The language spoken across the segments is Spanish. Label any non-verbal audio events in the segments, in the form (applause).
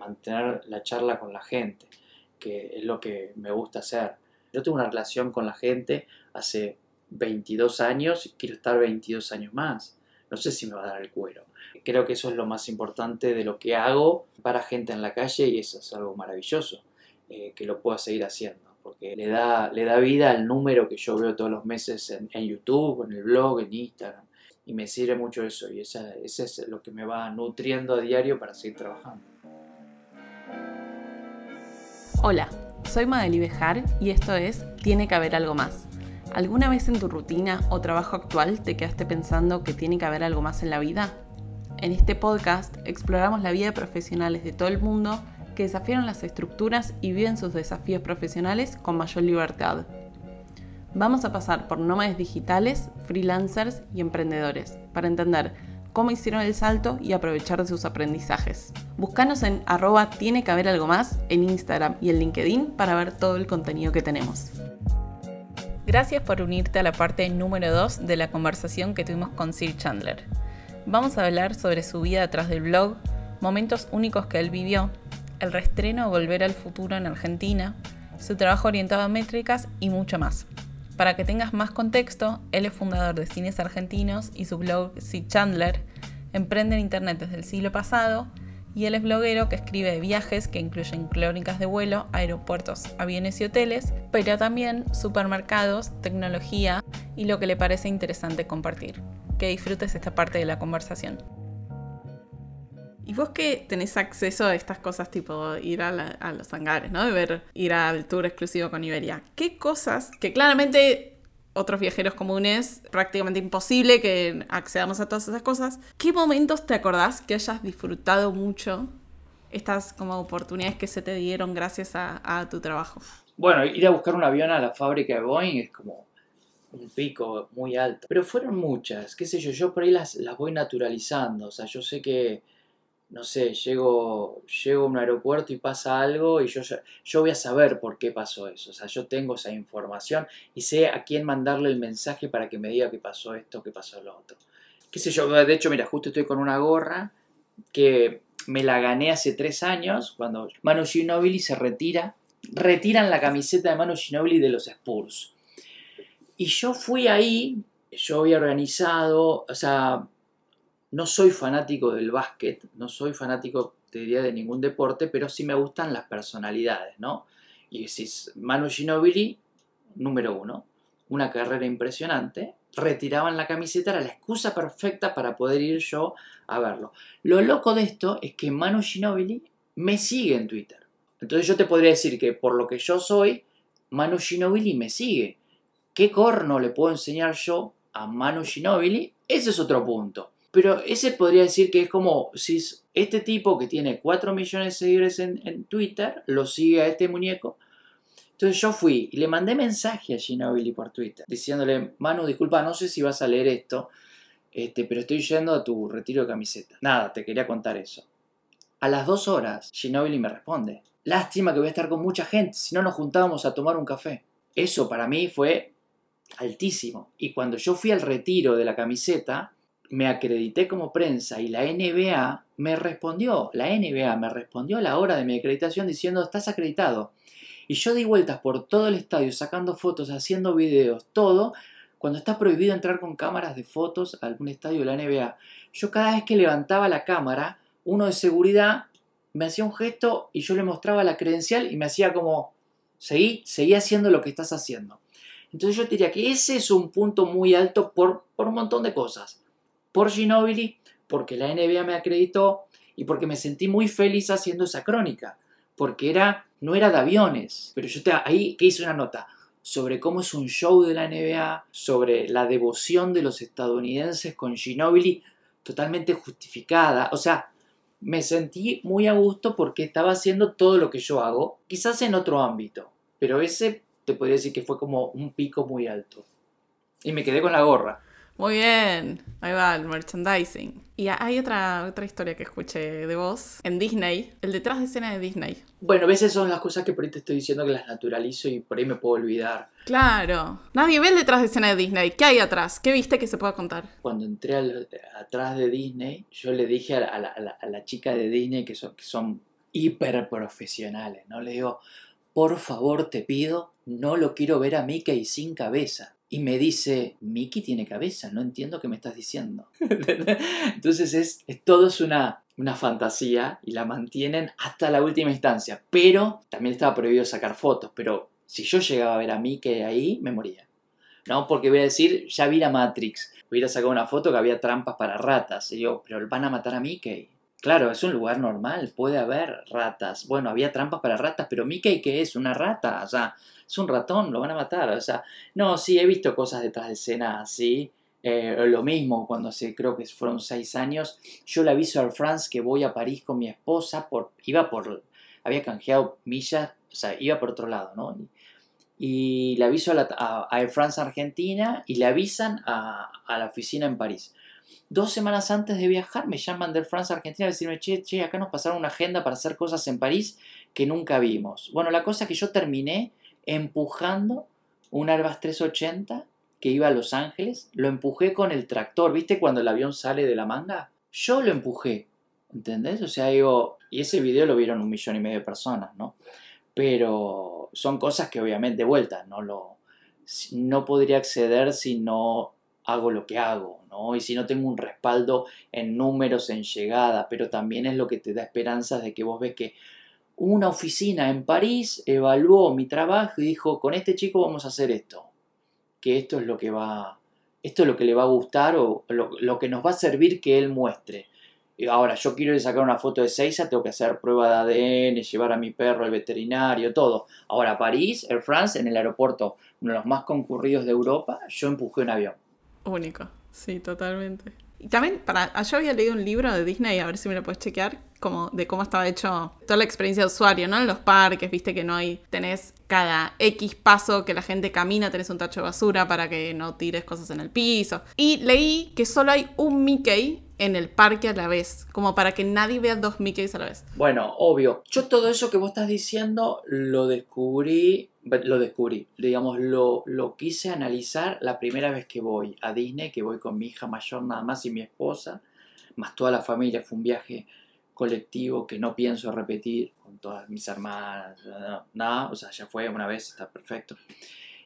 mantener la charla con la gente, que es lo que me gusta hacer. Yo tengo una relación con la gente hace 22 años y quiero estar 22 años más. No sé si me va a dar el cuero. Creo que eso es lo más importante de lo que hago para gente en la calle y eso es algo maravilloso, eh, que lo pueda seguir haciendo, porque le da, le da vida al número que yo veo todos los meses en, en YouTube, en el blog, en Instagram. Y me sirve mucho eso y ese es lo que me va nutriendo a diario para seguir trabajando. Hola, soy Madeli Bejar y esto es Tiene que haber algo más. ¿Alguna vez en tu rutina o trabajo actual te quedaste pensando que tiene que haber algo más en la vida? En este podcast exploramos la vida de profesionales de todo el mundo que desafiaron las estructuras y viven sus desafíos profesionales con mayor libertad. Vamos a pasar por nómades digitales, freelancers y emprendedores para entender cómo hicieron el salto y aprovechar de sus aprendizajes. Búscanos en arroba tiene que haber algo más en Instagram y en LinkedIn para ver todo el contenido que tenemos. Gracias por unirte a la parte número 2 de la conversación que tuvimos con Sir Chandler. Vamos a hablar sobre su vida detrás del blog, momentos únicos que él vivió, el reestreno Volver al Futuro en Argentina, su trabajo orientado a métricas y mucho más. Para que tengas más contexto, él es fundador de Cines Argentinos y su blog Sid Chandler emprende en Internet desde el siglo pasado y él es bloguero que escribe de viajes que incluyen crónicas de vuelo, aeropuertos, aviones y hoteles, pero también supermercados, tecnología y lo que le parece interesante compartir. Que disfrutes esta parte de la conversación. Y vos que tenés acceso a estas cosas, tipo ir a, los hangares, ¿no? De ver, ir al tour exclusivo con Iberia. ¿Qué cosas que claramente otros viajeros comunes, prácticamente imposible que accedamos a todas esas cosas. ¿Qué momentos te acordás que hayas disfrutado mucho estas como oportunidades que se te dieron gracias a, tu trabajo? Bueno, ir a buscar un avión a la fábrica de Boeing es como un pico muy alto. Pero fueron muchas, qué sé yo, yo por ahí las, las voy naturalizando. O sea, yo sé que no sé, llego, llego a un aeropuerto y pasa algo y yo, yo voy a saber por qué pasó eso. O sea, yo tengo esa información y sé a quién mandarle el mensaje para que me diga que pasó esto, que pasó lo otro. Qué sé yo, de hecho, mira, justo estoy con una gorra que me la gané hace tres años cuando Manu Ginobili se retira. Retiran la camiseta de Manu Ginobili de los Spurs. Y yo fui ahí, yo había organizado, o sea, no soy fanático del básquet, no soy fanático, te diría, de ningún deporte, pero sí me gustan las personalidades, ¿no? Y decís, Manu Ginobili, número uno, una carrera impresionante, retiraban la camiseta, era la excusa perfecta para poder ir yo a verlo. Lo loco de esto es que Manu Ginobili me sigue en Twitter. Entonces yo te podría decir que por lo que yo soy, Manu Ginobili me sigue. ¿Qué corno le puedo enseñar yo a Manu Ginobili? Ese es otro punto. Pero ese podría decir que es como si este tipo que tiene 4 millones de seguidores en, Twitter lo sigue a este muñeco. Entonces yo fui y le mandé mensaje a Ginobili por Twitter diciéndole, Manu, disculpa, no sé si vas a leer esto, este, pero estoy yendo a tu retiro de camiseta. Nada, te quería contar eso. A las dos horas, Ginobili me responde, lástima que voy a estar con mucha gente, si no nos juntábamos a tomar un café. Eso para mí fue altísimo. Y cuando yo fui al retiro de la camiseta, me acredité como prensa y la NBA me respondió, la NBA me respondió a la hora de mi acreditación diciendo estás acreditado. Y yo di vueltas por todo el estadio sacando fotos, haciendo videos, todo, cuando está prohibido entrar con cámaras de fotos a algún estadio de la NBA. Yo cada vez que levantaba la cámara, uno de seguridad me hacía un gesto y yo le mostraba la credencial y me hacía como, seguí, seguí haciendo lo que estás haciendo. Entonces yo diría que ese es un punto muy alto por, por un montón de cosas por Ginobili, porque la NBA me acreditó y porque me sentí muy feliz haciendo esa crónica, porque era, no era de aviones, pero yo te, ahí que hice una nota sobre cómo es un show de la NBA, sobre la devoción de los estadounidenses con Ginobili totalmente justificada, o sea, me sentí muy a gusto porque estaba haciendo todo lo que yo hago, quizás en otro ámbito, pero ese te podría decir que fue como un pico muy alto. Y me quedé con la gorra. Muy bien, ahí va el merchandising. Y hay otra, otra historia que escuché de vos en Disney, el detrás de escena de Disney. Bueno, a veces son las cosas que por ahí te estoy diciendo que las naturalizo y por ahí me puedo olvidar. Claro, nadie ve el detrás de escena de Disney. ¿Qué hay atrás? ¿Qué viste que se pueda contar? Cuando entré atrás de Disney, yo le dije a la, chica de Disney, que son, que son hiper profesionales, ¿no? Le digo, por favor te pido, no lo quiero ver a Mickey sin cabeza. Y me dice, Mickey tiene cabeza, no entiendo qué me estás diciendo. (laughs) Entonces es, todo es una, una fantasía y la mantienen hasta la última instancia. Pero también estaba prohibido sacar fotos, pero si yo llegaba a ver a Mickey ahí, me moría. ¿No? Porque voy a decir, ya vi la Matrix, hubiera sacado una foto que había trampas para ratas. Y yo, pero van a matar a Mickey. Claro, es un lugar normal, puede haber ratas. Bueno, había trampas para ratas, pero Mickey, ¿qué es? ¿Una rata? O sea, es un ratón, lo van a matar. O sea, no, sí, he visto cosas detrás de escena así. Eh, lo mismo cuando hace, creo que fueron seis años, yo le aviso a France que voy a París con mi esposa, por, iba por, había canjeado millas, o sea, iba por otro lado, ¿no? Y, le aviso a, la, a, France Argentina y le avisan a, a la oficina en París dos semanas antes de viajar me llaman del France Argentina a decirme, che, che, acá nos pasaron una agenda para hacer cosas en París que nunca vimos. Bueno, la cosa es que yo terminé empujando un Airbus 380 que iba a Los Ángeles, lo empujé con el tractor, ¿viste cuando el avión sale de la manga? Yo lo empujé, ¿entendés? O sea, digo, y ese video lo vieron un millón y medio de personas, ¿no? Pero son cosas que obviamente, de vuelta, no lo... No podría acceder si no hago lo que hago, ¿no? Y si no tengo un respaldo en números, en llegada, pero también es lo que te da esperanzas de que vos ves que una oficina en París evaluó mi trabajo y dijo, con este chico vamos a hacer esto, que esto es lo que va, esto es lo que le va a gustar o lo, que nos va a servir que él muestre. Ahora, yo quiero sacar una foto de Seiza, tengo que hacer prueba de ADN, llevar a mi perro al veterinario, todo. Ahora, París, Air France, en el aeropuerto, uno de los más concurridos de Europa, yo empujé un avión. Único, sí, totalmente. Y también, para, yo había leído un libro de Disney, a ver si me lo puedes chequear, como de cómo estaba hecho toda la experiencia de usuario, ¿no? En los parques, viste que no hay, tenés cada X paso que la gente camina, tenés un tacho de basura para que no tires cosas en el piso. Y leí que solo hay un Mickey en el parque a la vez, como para que nadie vea dos Mickeys a la vez. Bueno, obvio. Yo todo eso que vos estás diciendo lo descubrí, lo descubrí, digamos, lo, lo quise analizar la primera vez que voy a Disney, que voy con mi hija mayor nada más y mi esposa, más toda la familia, fue un viaje colectivo que no pienso repetir con todas mis hermanas, nada, o sea, ya fue una vez, está perfecto.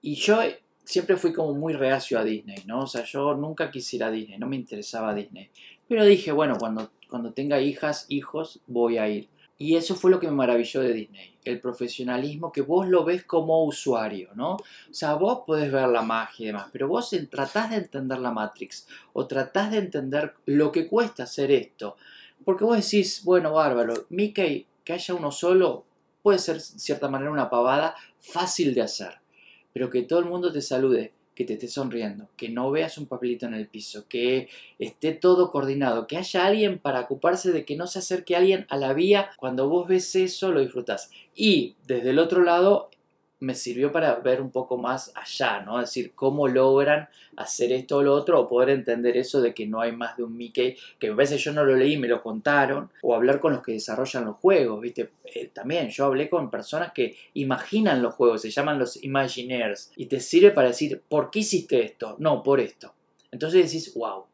Y yo siempre fui como muy reacio a Disney, ¿no? O sea, yo nunca quisiera Disney, no me interesaba Disney. Pero dije, bueno, cuando, cuando tenga hijas, hijos, voy a ir. Y eso fue lo que me maravilló de Disney, el profesionalismo que vos lo ves como usuario, ¿no? O sea, vos podés ver la magia y demás, pero vos tratás de entender la Matrix o tratás de entender lo que cuesta hacer esto. Porque vos decís, bueno, bárbaro, Mickey, que haya uno solo, puede ser de cierta manera una pavada fácil de hacer, pero que todo el mundo te salude que te esté sonriendo, que no veas un papelito en el piso, que esté todo coordinado, que haya alguien para ocuparse de que no se acerque alguien a la vía. Cuando vos ves eso, lo disfrutas. Y desde el otro lado, me sirvió para ver un poco más allá, ¿no? Es decir, cómo logran hacer esto o lo otro, o poder entender eso de que no hay más de un Mickey, que a veces yo no lo leí, me lo contaron, o hablar con los que desarrollan los juegos, ¿viste? Eh, también yo hablé con personas que imaginan los juegos, se llaman los Imagineers, y te sirve para decir, ¿por qué hiciste esto? No, por esto. Entonces decís, wow,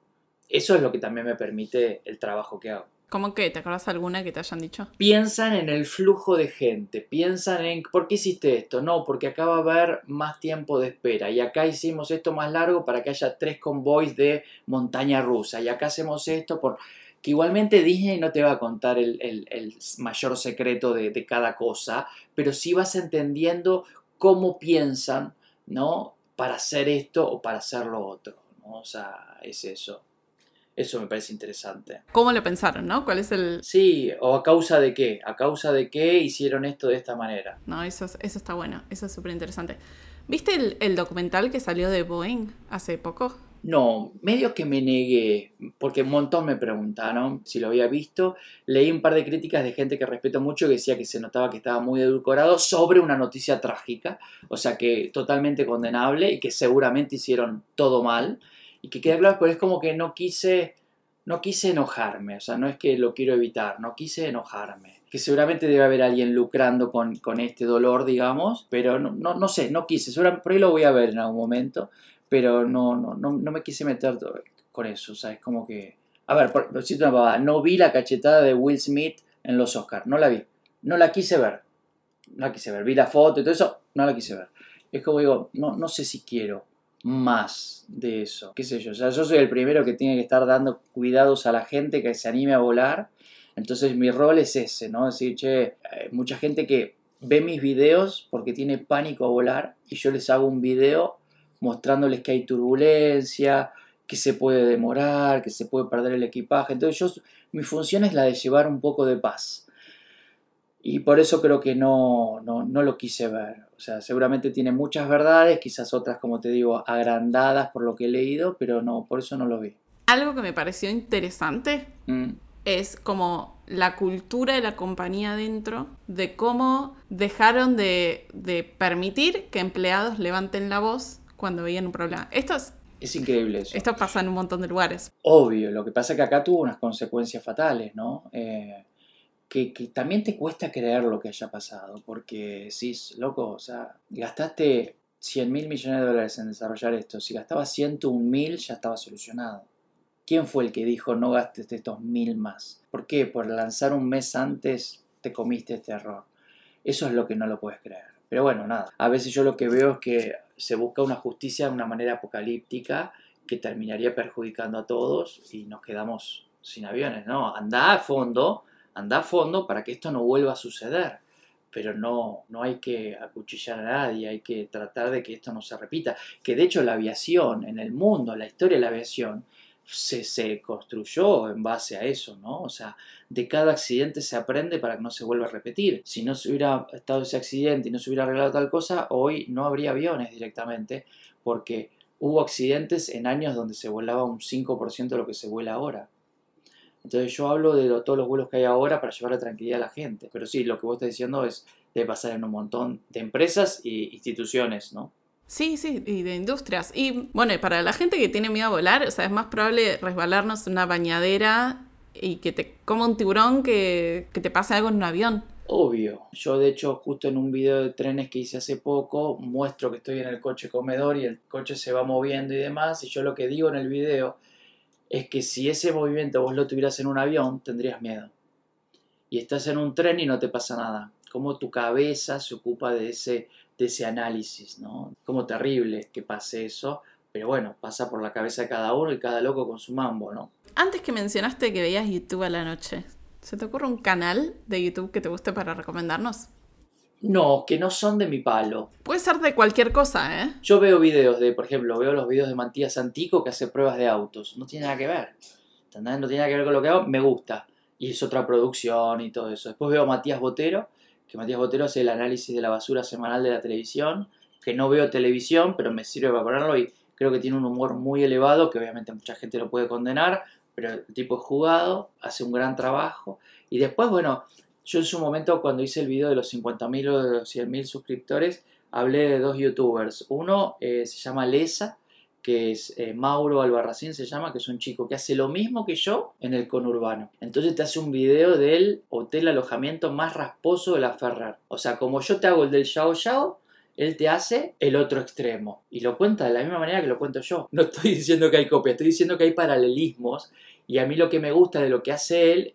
eso es lo que también me permite el trabajo que hago. ¿Cómo que? ¿Te acuerdas alguna que te hayan dicho? Piensan en el flujo de gente, piensan en ¿por qué hiciste esto? No, porque acá va a haber más tiempo de espera y acá hicimos esto más largo para que haya tres convoys de montaña rusa y acá hacemos esto por... Que igualmente Disney no te va a contar el, mayor secreto de, de, cada cosa, pero sí vas entendiendo cómo piensan, ¿no? Para hacer esto o para hacer lo otro, ¿no? O sea, es eso. Eso me parece interesante. ¿Cómo lo pensaron, no? ¿Cuál es el...? Sí, o a causa de qué. A causa de qué hicieron esto de esta manera. No, eso, eso está bueno. Eso es súper interesante. ¿Viste el, documental que salió de Boeing hace poco? No, medio que me negué, porque un montón me preguntaron si lo había visto. Leí un par de críticas de gente que respeto mucho que decía que se notaba que estaba muy edulcorado sobre una noticia trágica, o sea que totalmente condenable y que seguramente hicieron todo mal y que quede claro, pero es como que no quise, no quise enojarme, o sea, no es que lo quiero evitar, no quise enojarme. Que seguramente debe haber alguien lucrando con, con este dolor, digamos, pero no, no, no sé, no quise, seguramente, por ahí lo voy a ver en algún momento, pero no, no, no, no me quise meter con eso, o sea, es como que... A ver, por, una no vi la cachetada de Will Smith en los Oscars, no la vi. no la quise ver. No la quise ver. Vi la foto y todo eso, no la quise ver. Es como digo, no, no sé si quiero más de eso. ¿Qué sé yo? O sea, yo soy el primero que tiene que estar dando cuidados a la gente que se anime a volar. Entonces mi rol es ese, ¿no? decir, che, mucha gente que ve mis videos porque tiene pánico a volar y yo les hago un video mostrándoles que hay turbulencia, que se puede demorar, que se puede perder el equipaje. Entonces yo, mi función es la de llevar un poco de paz. Y por eso creo que no, no, no lo quise ver. O sea, seguramente tiene muchas verdades, quizás otras, como te digo, agrandadas por lo que he leído, pero no, por eso no lo vi. Algo que me pareció interesante mm. es como la cultura de la compañía dentro, de cómo dejaron de, de, permitir que empleados levanten la voz cuando veían un problema. Esto es... Es increíble eso. Esto pasa en un montón de lugares. Obvio, lo que pasa es que acá tuvo unas consecuencias fatales, ¿no? Eh, que, también te cuesta creer lo que haya pasado, porque decís, loco, o sea, gastaste 100 mil millones de dólares en desarrollar esto, si gastabas 101 mil ya estaba solucionado. ¿Quién fue el que dijo no gastes estos mil más? ¿Por qué? Por lanzar un mes antes te comiste este error. Eso es lo que no lo puedes creer. Pero bueno, nada. A veces yo lo que veo es que se busca una justicia de una manera apocalíptica que terminaría perjudicando a todos y nos quedamos sin aviones, ¿no? Anda a fondo, anda a fondo para que esto no vuelva a suceder. Pero no, no hay que acuchillar a nadie, hay que tratar de que esto no se repita. Que de hecho la aviación, en el mundo, la historia de la aviación, se, construyó en base a eso, ¿no? O sea, de cada accidente se aprende para que no se vuelva a repetir. Si no se hubiera estado ese accidente y no se hubiera arreglado tal cosa, hoy no habría aviones directamente, porque hubo accidentes en años donde se volaba un 5% de lo que se vuela ahora. Entonces yo hablo de todos los vuelos que hay ahora para llevar la tranquilidad a la gente. Pero sí, lo que vos estás diciendo es de pasar en un montón de empresas e instituciones, ¿no? Sí, sí, y de industrias. Y bueno, para la gente que tiene miedo a volar, o sea, es más probable resbalarnos en una bañadera y que te coma un tiburón que, que te pase algo en un avión. Obvio. Yo de hecho justo en un video de trenes que hice hace poco muestro que estoy en el coche comedor y el coche se va moviendo y demás y yo lo que digo en el video es que si ese movimiento vos lo tuvieras en un avión tendrías miedo. Y estás en un tren y no te pasa nada. Como tu cabeza se ocupa de ese de ese análisis, ¿no? Como terrible que pase eso, pero bueno, pasa por la cabeza de cada uno y cada loco con su mambo, ¿no? Antes que mencionaste que veías YouTube a la noche, ¿se te ocurre un canal de YouTube que te guste para recomendarnos? No, que no son de mi palo. Puede ser de cualquier cosa, ¿eh? Yo veo videos de, por ejemplo, veo los videos de Matías Antico que hace pruebas de autos. No tiene nada que ver. No tiene nada que ver con lo que hago, me gusta. Y es otra producción y todo eso. Después veo a Matías Botero, que Matías Botero hace el análisis de la basura semanal de la televisión, que no veo televisión, pero me sirve para ponerlo y creo que tiene un humor muy elevado, que obviamente mucha gente lo puede condenar, pero el tipo es jugado, hace un gran trabajo. Y después, bueno, yo en su momento cuando hice el video de los 50.000 o de los 100.000 suscriptores, hablé de dos youtubers. Uno eh, se llama Lesa, que es eh, Mauro Albarracín se llama, que es un chico que hace lo mismo que yo en el conurbano. Entonces te hace un video del hotel alojamiento más rasposo de la Ferrar. O sea, como yo te hago el del Yao Yao, él te hace el otro extremo. Y lo cuenta de la misma manera que lo cuento yo. No estoy diciendo que hay copia, estoy diciendo que hay paralelismos. Y a mí lo que me gusta de lo que hace él,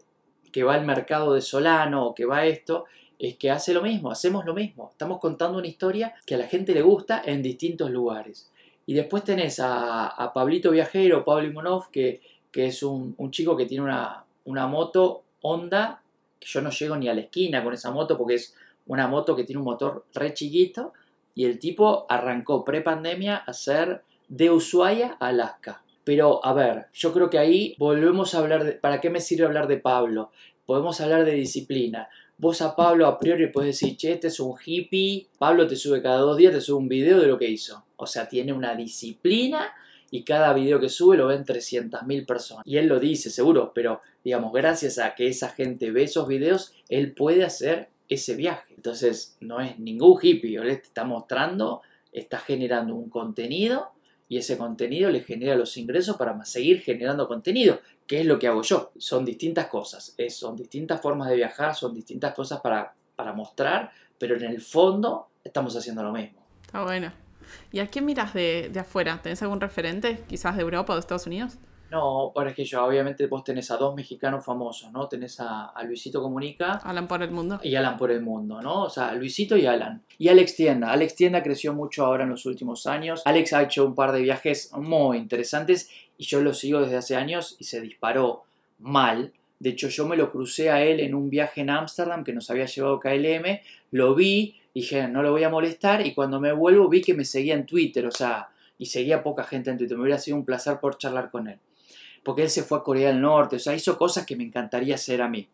que va al mercado de Solano o que va a esto, es que hace lo mismo, hacemos lo mismo. Estamos contando una historia que a la gente le gusta en distintos lugares. Y después tenés a, Pablito Viajero, Pablo Imonov, que, que es un, chico que tiene una, una moto Honda, que yo no llego ni a la esquina con esa moto porque es una moto que tiene un motor re chiquito. Y el tipo arrancó pre-pandemia a ser de Ushuaia a Alaska. Pero a ver, yo creo que ahí volvemos a hablar de. ¿Para qué me sirve hablar de Pablo? Podemos hablar de disciplina. Vos a Pablo a priori puedes decir, che, este es un hippie. Pablo te sube cada dos días, te sube un video de lo que hizo. O sea, tiene una disciplina y cada video que sube lo ven 300.000 personas. Y él lo dice, seguro, pero digamos, gracias a que esa gente ve esos videos, él puede hacer ese viaje. Entonces, no es ningún hippie, él te está mostrando, está generando un contenido y ese contenido le genera los ingresos para seguir generando contenido, que es lo que hago yo. Son distintas cosas, son distintas formas de viajar, son distintas cosas para, para mostrar, pero en el fondo estamos haciendo lo mismo. Está bueno. ¿Y a quién miras de, de afuera? ¿Tenés algún referente, quizás de Europa o de Estados Unidos? No, para que yo, obviamente vos tenés a dos mexicanos famosos, ¿no? Tenés a, a, Luisito Comunica. Alan por el mundo. Y Alan por el mundo, ¿no? O sea, Luisito y Alan. Y Alex Tienda. Alex Tienda creció mucho ahora en los últimos años. Alex ha hecho un par de viajes muy interesantes y yo lo sigo desde hace años y se disparó mal. De hecho, yo me lo crucé a él en un viaje en Ámsterdam que nos había llevado KLM. Lo vi, dije, no lo voy a molestar y cuando me vuelvo vi que me seguía en Twitter, o sea, y seguía poca gente en Twitter. Me hubiera sido un placer por charlar con él porque él se fue a Corea del Norte, o sea, hizo cosas que me encantaría hacer a mí.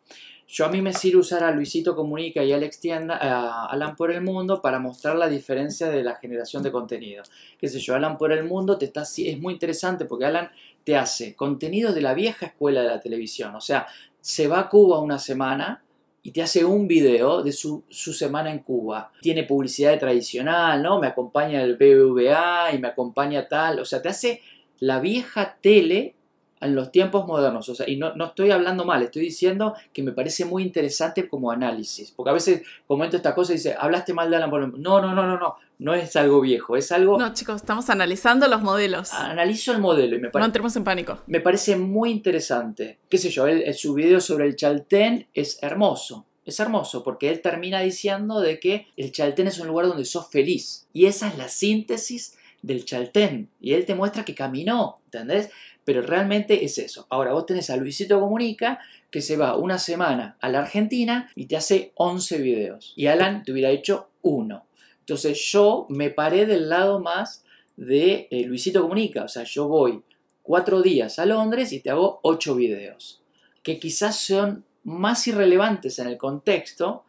Yo a mí me sirve usar a Luisito Comunica y Alex Tienda, a Alan por el Mundo para mostrar la diferencia de la generación de contenido. Qué sé yo, Alan por el Mundo te está, es muy interesante porque Alan te hace contenido de la vieja escuela de la televisión. O sea, se va a Cuba una semana y te hace un video de su, su, semana en Cuba. Tiene publicidad tradicional, ¿no? Me acompaña el BBVA y me acompaña tal. O sea, te hace la vieja tele en los tiempos modernos. O sea, y no, no, estoy hablando mal, estoy diciendo que me parece muy interesante como análisis. Porque a veces comento esta cosa y dice, hablaste mal de Alan Paul. No, no, no, no, no. No es algo viejo, es algo. No, chicos, estamos analizando los modelos. Analizo el modelo y me parece. No entremos en pánico. Me parece muy interesante. Qué sé yo, él, su video sobre el Chaltén es hermoso. Es hermoso porque él termina diciendo de que el Chaltén es un lugar donde sos feliz. Y esa es la síntesis del Chaltén. Y él te muestra que caminó, ¿entendés? Pero realmente es eso. Ahora vos tenés a Luisito Comunica que se va una semana a la Argentina y te hace 11 videos. Y Alan te hubiera hecho uno. Entonces yo me paré del lado más de eh, Luisito Comunica. O sea, yo voy cuatro días a Londres y te hago ocho videos. Que quizás son más irrelevantes en el contexto,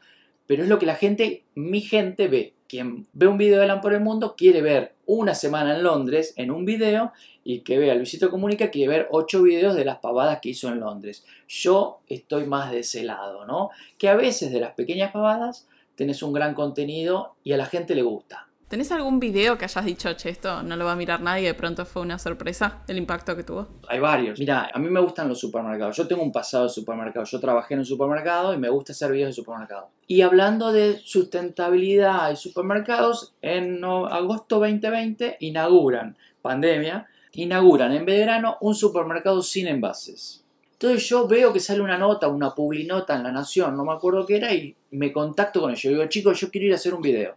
pero es lo que la gente, mi gente, ve. Quien ve un video de Alan por el mundo quiere ver una semana en Londres en un video y que vea Luisito Comunica quiere ver ocho videos de las pavadas que hizo en Londres. Yo estoy más de ese lado, ¿no? Que a veces de las pequeñas pavadas tenés un gran contenido y a la gente le gusta. ¿Tenés algún video que hayas dicho, che, esto no lo va a mirar nadie de pronto fue una sorpresa el impacto que tuvo? Hay varios. Mira, a mí me gustan los supermercados. Yo tengo un pasado de supermercado. Yo trabajé en un supermercado y me gusta hacer videos de supermercado. Y hablando de sustentabilidad y supermercados, en agosto 2020 inauguran, pandemia, inauguran en verano un supermercado sin envases. Entonces yo veo que sale una nota, una publinota en La Nación, no me acuerdo qué era, y me contacto con ellos. Digo, chicos, yo quiero ir a hacer un video.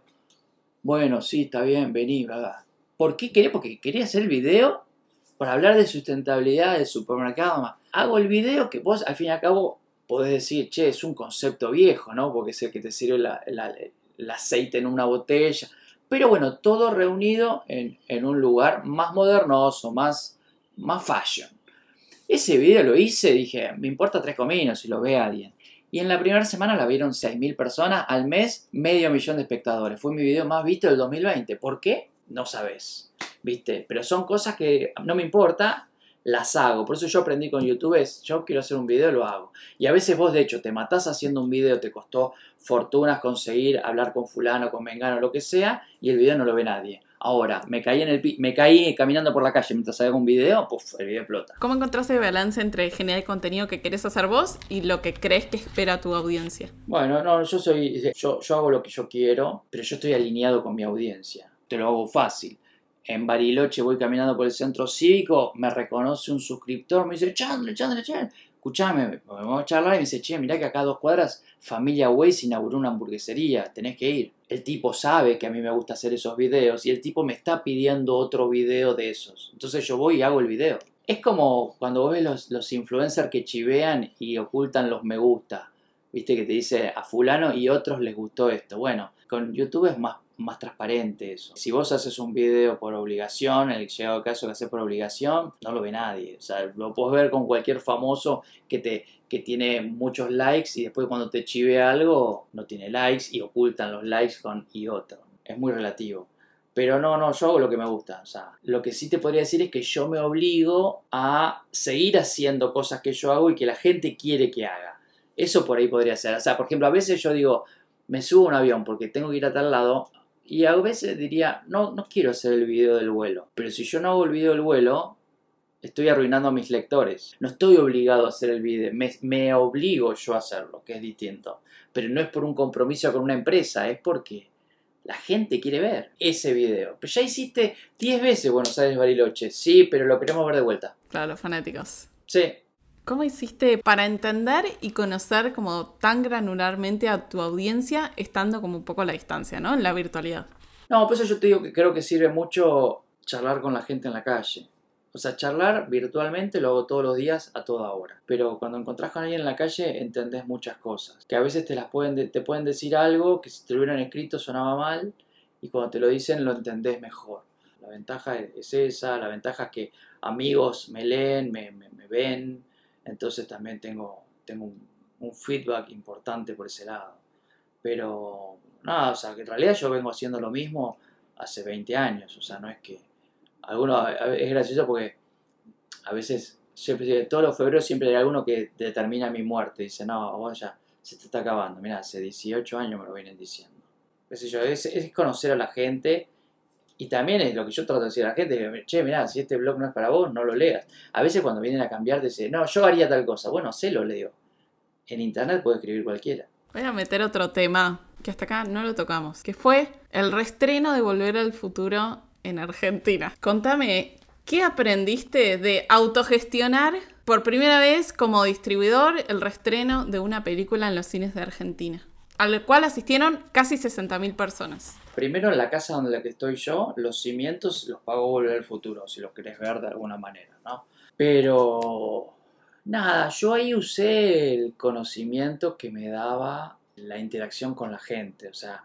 Bueno, sí, está bien, vení, ¿verdad? ¿Por qué quería? Porque quería hacer el video para hablar de sustentabilidad del supermercado. Hago el video que vos al fin y al cabo podés decir, che, es un concepto viejo, ¿no? Porque es el que te sirve el aceite en una botella. Pero bueno, todo reunido en, en, un lugar más modernoso, más, más fashion. Ese video lo hice, dije, me importa tres cominos si lo ve alguien. Y en la primera semana la vieron 6.000 personas, al mes medio millón de espectadores. Fue mi video más visto del 2020. ¿Por qué? No sabes. ¿Viste? Pero son cosas que no me importa, las hago. Por eso yo aprendí con YouTube, es, yo quiero hacer un video, lo hago. Y a veces vos, de hecho, te matás haciendo un video, te costó fortunas conseguir hablar con fulano, con mengano, lo que sea, y el video no lo ve nadie. Ahora, me caí, en el me caí caminando por la calle mientras hago un video, puff, el video explota. ¿Cómo encontraste el balance entre generar el contenido que querés hacer vos y lo que crees que espera tu audiencia? Bueno, no, yo soy, yo, yo hago lo que yo quiero, pero yo estoy alineado con mi audiencia. Te lo hago fácil. En Bariloche voy caminando por el centro cívico, me reconoce un suscriptor, me dice, Chandler, Chandler, Chandler, escuchame, vamos a charlar y me dice, che, mirá que acá a dos cuadras Familia Waze inauguró una hamburguesería, tenés que ir. El tipo sabe que a mí me gusta hacer esos videos y el tipo me está pidiendo otro video de esos. Entonces yo voy y hago el video. Es como cuando vos ves los, los influencers que chivean y ocultan los me gusta. Viste que te dice a fulano y otros les gustó esto. Bueno, con YouTube es más más transparente eso. Si vos haces un video por obligación, el llegado caso que haces por obligación, no lo ve nadie. O sea, lo puedes ver con cualquier famoso que, te, que tiene muchos likes y después cuando te chive algo no tiene likes y ocultan los likes con y otro. Es muy relativo. Pero no, no, yo hago lo que me gusta. O sea, lo que sí te podría decir es que yo me obligo a seguir haciendo cosas que yo hago y que la gente quiere que haga. Eso por ahí podría ser. O sea, por ejemplo, a veces yo digo, me subo a un avión porque tengo que ir a tal lado, y a veces diría, no, no quiero hacer el video del vuelo. Pero si yo no hago el video del vuelo, estoy arruinando a mis lectores. No estoy obligado a hacer el video, me, me, obligo yo a hacerlo, que es distinto. Pero no es por un compromiso con una empresa, es porque La gente quiere ver ese video. Pero ya hiciste 10 veces Buenos Aires Bariloche. Sí, pero lo queremos ver de vuelta. Claro, los fanáticos. Sí. ¿Cómo hiciste para entender y conocer como tan granularmente a tu audiencia estando como un poco a la distancia, ¿no? En la virtualidad. No, por eso yo te digo que creo que sirve mucho charlar con la gente en la calle. O sea, charlar virtualmente lo hago todos los días a toda hora. Pero cuando encontrás con alguien en la calle entendés muchas cosas. Que a veces te, las pueden, te pueden decir algo que si te lo hubieran escrito sonaba mal y cuando te lo dicen lo entendés mejor. La ventaja es esa, la ventaja es que amigos me leen, me, ven, entonces también tengo, tengo un, feedback importante por ese lado. Pero nada, o sea, que en realidad yo vengo haciendo lo mismo hace 20 años, o sea, no es que alguno, es gracioso porque a veces, siempre, todos los febreros siempre hay alguno que determina mi muerte. Dice, no, vos ya se te está acabando. Mira, hace 18 años me lo vienen diciendo. es, conocer a la gente y también es lo que yo trato de decir a la gente, che, mira, si este blog no es para vos, no lo leas. A veces cuando vienen a cambiar, dicen, no, yo haría tal cosa. Bueno, sé lo leo. En internet puede escribir cualquiera. Voy a meter otro tema que hasta acá no lo tocamos, que fue el reestreno de Volver al Futuro en Argentina. Contame, ¿qué aprendiste de autogestionar por primera vez como distribuidor el reestreno de una película en los cines de Argentina? Al cual asistieron casi 60.000 personas. Primero en la casa donde estoy yo, los cimientos los pago Volver al Futuro, si los querés ver de alguna manera, ¿no? Pero nada, yo ahí usé el conocimiento que me daba la interacción con la gente, o sea,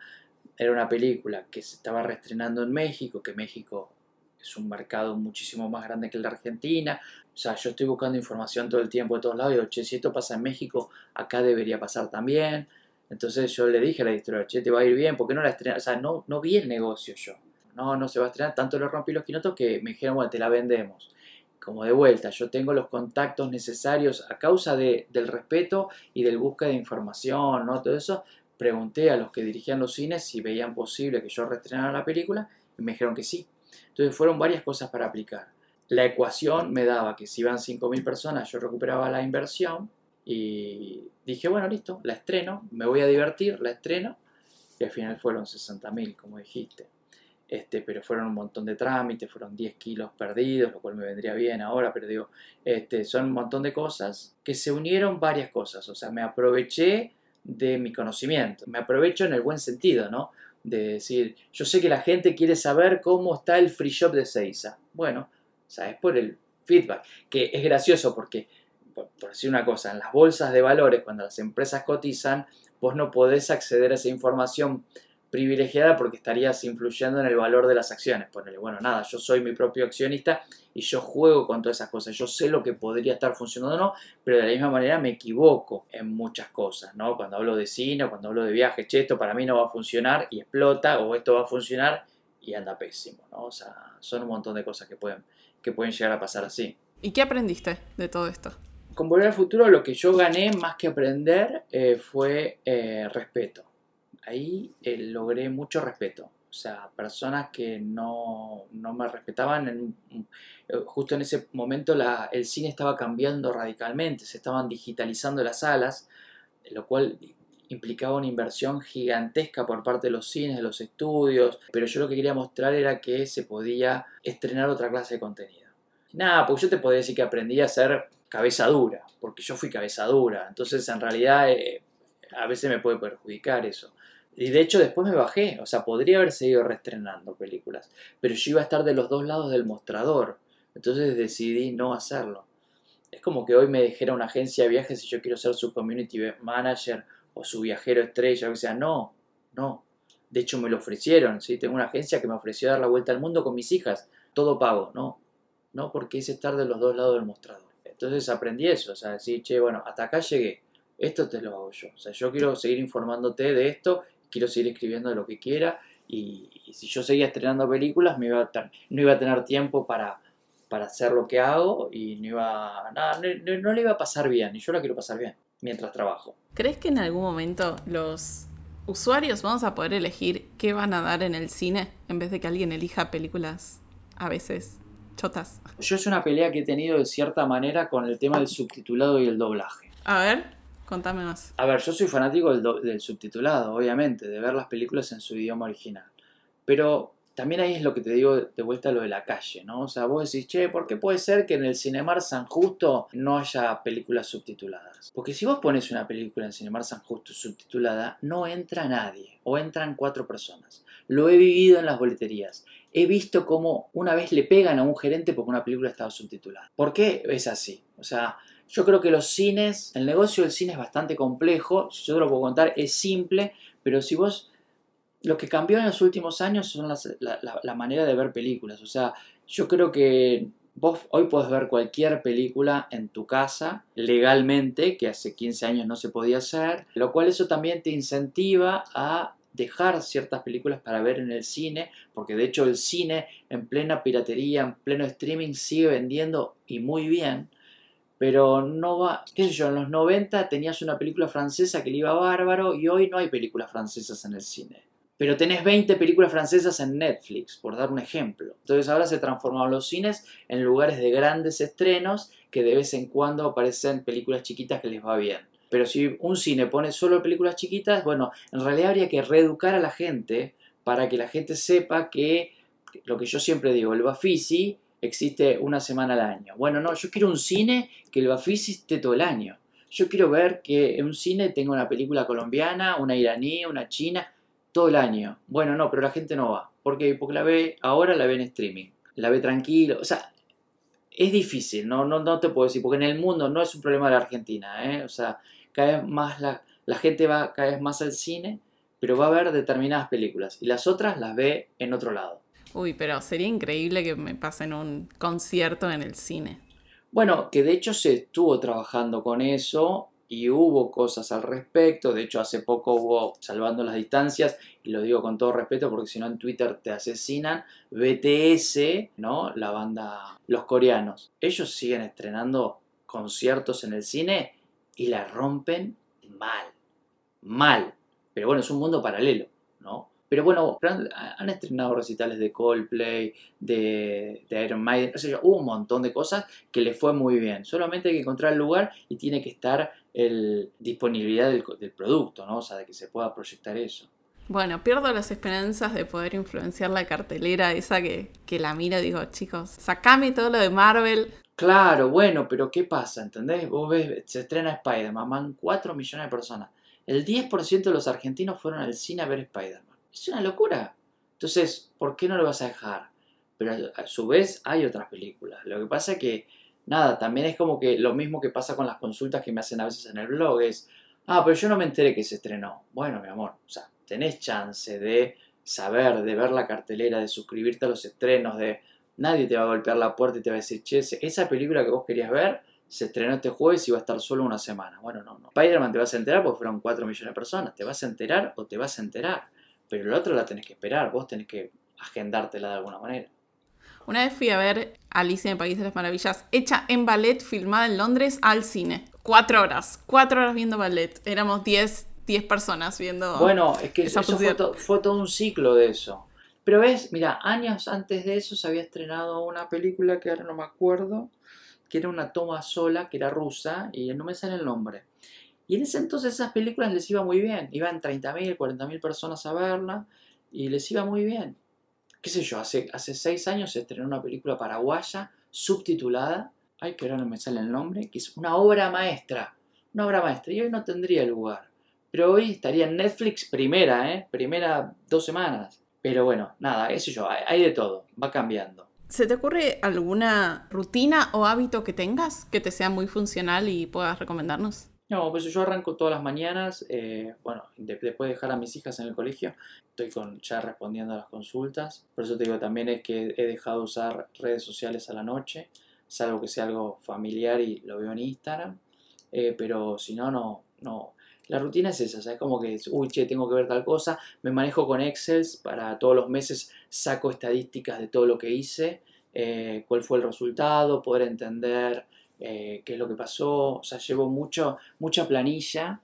era una película que se estaba reestrenando en México, que México es un mercado muchísimo más grande que el de Argentina. O sea, yo estoy buscando información todo el tiempo de todos lados y digo, che, si esto pasa en México, acá debería pasar también. Entonces yo le dije a la distribuidora, che, te va a ir bien, ¿por qué no la estrenas? O sea, no, no vi el negocio yo. No, no se va a estrenar. Tanto lo rompí los quinotos que me dijeron, bueno, te la vendemos. Como de vuelta, yo tengo los contactos necesarios a causa de, del respeto y del búsqueda de información, ¿no? Todo eso, pregunté a los que dirigían los cines si veían posible que yo reestrenara la película y me dijeron que sí. Entonces fueron varias cosas para aplicar. La ecuación me daba que si iban 5.000 personas yo recuperaba la inversión y dije, bueno, listo, la estreno, me voy a divertir, la estreno y al final fueron 60.000, como dijiste. Este, pero fueron un montón de trámites, fueron 10 kilos perdidos, lo cual me vendría bien ahora, pero digo, este, son un montón de cosas que se unieron varias cosas, o sea, me aproveché de mi conocimiento. Me aprovecho en el buen sentido, ¿no? De decir, yo sé que la gente quiere saber cómo está el free shop de Seiza. Bueno, sabes por el feedback, que es gracioso porque, por, decir una cosa, en las bolsas de valores, cuando las empresas cotizan, vos no podés acceder a esa información privilegiada porque estarías influyendo en el valor de las acciones. Ponele, bueno, nada, yo soy mi propio accionista y yo juego con todas esas cosas. Yo sé lo que podría estar funcionando o no, pero de la misma manera me equivoco en muchas cosas, ¿no? Cuando hablo de cine, cuando hablo de viaje, che, esto para mí no va a funcionar y explota, o esto va a funcionar y anda pésimo, ¿no? O sea, son un montón de cosas que pueden, que pueden llegar a pasar así. ¿Y qué aprendiste de todo esto? Con Volver al Futuro lo que yo gané más que aprender eh, fue eh, respeto ahí eh, logré mucho respeto. O sea, personas que no, me respetaban, eh, justo en ese momento el cine estaba cambiando radicalmente, se estaban digitalizando las salas, lo cual implicaba una inversión gigantesca por parte de los cines, de los estudios, pero yo lo que quería mostrar era que se podía estrenar otra clase de contenido. Nada, porque yo te podría decir que aprendí a ser cabeza dura, porque yo fui cabeza dura, entonces en realidad eh, a veces me puede perjudicar eso. Y de hecho después me bajé, o sea, podría haber seguido reestrenando películas, pero yo iba a estar de los dos lados del mostrador, entonces decidí no hacerlo. Es como que hoy me dijera una agencia de viajes si yo quiero ser su community manager o su viajero estrella, o sea, no, no. De hecho me lo ofrecieron, ¿sí? Tengo una agencia que me ofreció dar la vuelta al mundo con mis hijas, todo pago, no, no porque es estar de los dos lados del mostrador. Entonces aprendí eso, o sea, decir, che, bueno, hasta acá llegué, esto te lo hago yo. O sea, yo quiero seguir informándote de esto quiero seguir escribiendo de lo que quiera y, si yo seguía estrenando películas me iba no iba a tener tiempo para, para hacer lo que hago y no iba nada, no, le iba a pasar bien y yo la quiero pasar bien mientras trabajo. ¿Crees que en algún momento los usuarios vamos a poder elegir qué van a dar en el cine en vez de que alguien elija películas a veces chotas? Yo es una pelea que he tenido de cierta manera con el tema del subtitulado y el doblaje. A ver. Contame más. A ver, yo soy fanático del, del subtitulado, obviamente, de ver las películas en su idioma original. Pero también ahí es lo que te digo de vuelta a lo de la calle, ¿no? O sea, vos decís, che, ¿por qué puede ser que en el Cinemar San Justo no haya películas subtituladas? Porque si vos pones una película en Cinemar San Justo subtitulada, no entra nadie, o entran cuatro personas. Lo he vivido en las boleterías. He visto cómo una vez le pegan a un gerente porque una película estaba subtitulada. ¿Por qué es así? O sea, yo creo que los cines, el negocio del cine es bastante complejo, yo te lo puedo contar, es simple, pero si vos lo que cambió en los últimos años son la, manera de ver películas. O sea, yo creo que vos hoy podés ver cualquier película en tu casa legalmente, que hace 15 años no se podía hacer, lo cual eso también te incentiva a dejar ciertas películas para ver en el cine, porque de hecho el cine en plena piratería, en pleno streaming sigue vendiendo y muy bien, pero no va, qué sé yo, en los 90 tenías una película francesa que le iba bárbaro y hoy no hay películas francesas en el cine pero tenés 20 películas francesas en Netflix, por dar un ejemplo. Entonces ahora se transformaron los cines en lugares de grandes estrenos que de vez en cuando aparecen películas chiquitas que les va bien. Pero si un cine pone solo películas chiquitas, bueno, en realidad habría que reeducar a la gente para que la gente sepa que lo que yo siempre digo, el Bafisi existe una semana al año. Bueno, no, yo quiero un cine que el Bafisi esté todo el año. Yo quiero ver que en un cine tenga una película colombiana, una iraní, una china todo el año. Bueno, no, pero la gente no va. ¿Por qué? Porque la ve, ahora la ve en streaming. La ve tranquilo. O sea, es difícil, no, no, no te puedo decir, porque en el mundo no es un problema de la Argentina, ¿eh? O sea, cada vez más la, la gente va cada vez más al cine, pero va a ver determinadas películas y las otras las ve en otro lado. Uy, pero sería increíble que me pasen un concierto en el cine. Bueno, que de hecho se estuvo trabajando con eso y hubo cosas al respecto. De hecho, hace poco hubo, salvando las distancias, y lo digo con todo respeto porque si no en Twitter te asesinan, BTS, ¿no? La banda, los coreanos. Ellos siguen estrenando conciertos en el cine y la rompen mal, mal. Pero bueno, es un mundo paralelo, ¿no? Pero bueno, han, estrenado recitales de Coldplay, de, Iron Maiden, o sea, hubo un montón de cosas que les fue muy bien. Solamente hay que encontrar el lugar y tiene que estar el disponibilidad del, producto, ¿no? O sea, de que se pueda proyectar eso. Bueno, pierdo las esperanzas de poder influenciar la cartelera esa que, que la mira y digo, chicos, sacame todo lo de Marvel. Claro, bueno, pero ¿qué pasa? ¿Entendés? Vos ves, se estrena Spider-Man, van 4 millones de personas. El 10% de los argentinos fueron al cine a ver Spider-Man. Es una locura. Entonces, ¿por qué no lo vas a dejar? Pero a su vez hay otras películas. Lo que pasa es que, nada, también es como que lo mismo que pasa con las consultas que me hacen a veces en el blog es, ah, pero yo no me enteré que se estrenó. Bueno, mi amor, o sea, tenés chance de saber, de ver la cartelera, de suscribirte a los estrenos, de nadie te va a golpear la puerta y te va a decir, che, esa película que vos querías ver se estrenó este jueves y va a estar solo una semana. Bueno, no, no. Spider-Man te vas a enterar porque fueron 4 millones de personas. ¿Te vas a enterar o te vas a enterar? pero la otra la tenés que esperar, vos tenés que agendártela de alguna manera. Una vez fui a ver Alicia en el País de las Maravillas, hecha en ballet, filmada en Londres, al cine. Cuatro horas, cuatro horas viendo ballet. Éramos diez, diez personas viendo. Bueno, es que eso fue, fue, todo un ciclo de eso. Pero ves, mira, años antes de eso se había estrenado una película que ahora no me acuerdo, que era una toma sola, que era rusa, y no me sale el nombre. Y en ese entonces esas películas les iba muy bien. Iban 30.000, 40.000 personas a verla y les iba muy bien. ¿Qué sé yo? Hace, seis años se estrenó una película paraguaya subtitulada, ay que ahora no me sale el nombre, que es una obra maestra. Una obra maestra. Y hoy no tendría lugar. Pero hoy estaría en Netflix primera, ¿eh? Primera dos semanas. Pero bueno, nada, qué yo, hay de todo, va cambiando. ¿Se te ocurre alguna rutina o hábito que tengas que te sea muy funcional y puedas recomendarnos? No, pues yo arranco todas las mañanas, eh, bueno, después de dejar a mis hijas en el colegio, estoy con, ya respondiendo a las consultas. Por eso te digo también es que he dejado de usar redes sociales a la noche, salvo que sea algo familiar y lo veo en Instagram. Eh, pero si no, no, no. La rutina es esa, ¿sabes? Como que, uy, che, tengo que ver tal cosa. Me manejo con Excel para todos los meses, saco estadísticas de todo lo que hice, eh, cuál fue el resultado, poder entender eh, qué es lo que pasó, o sea, llevo mucho, mucha planilla,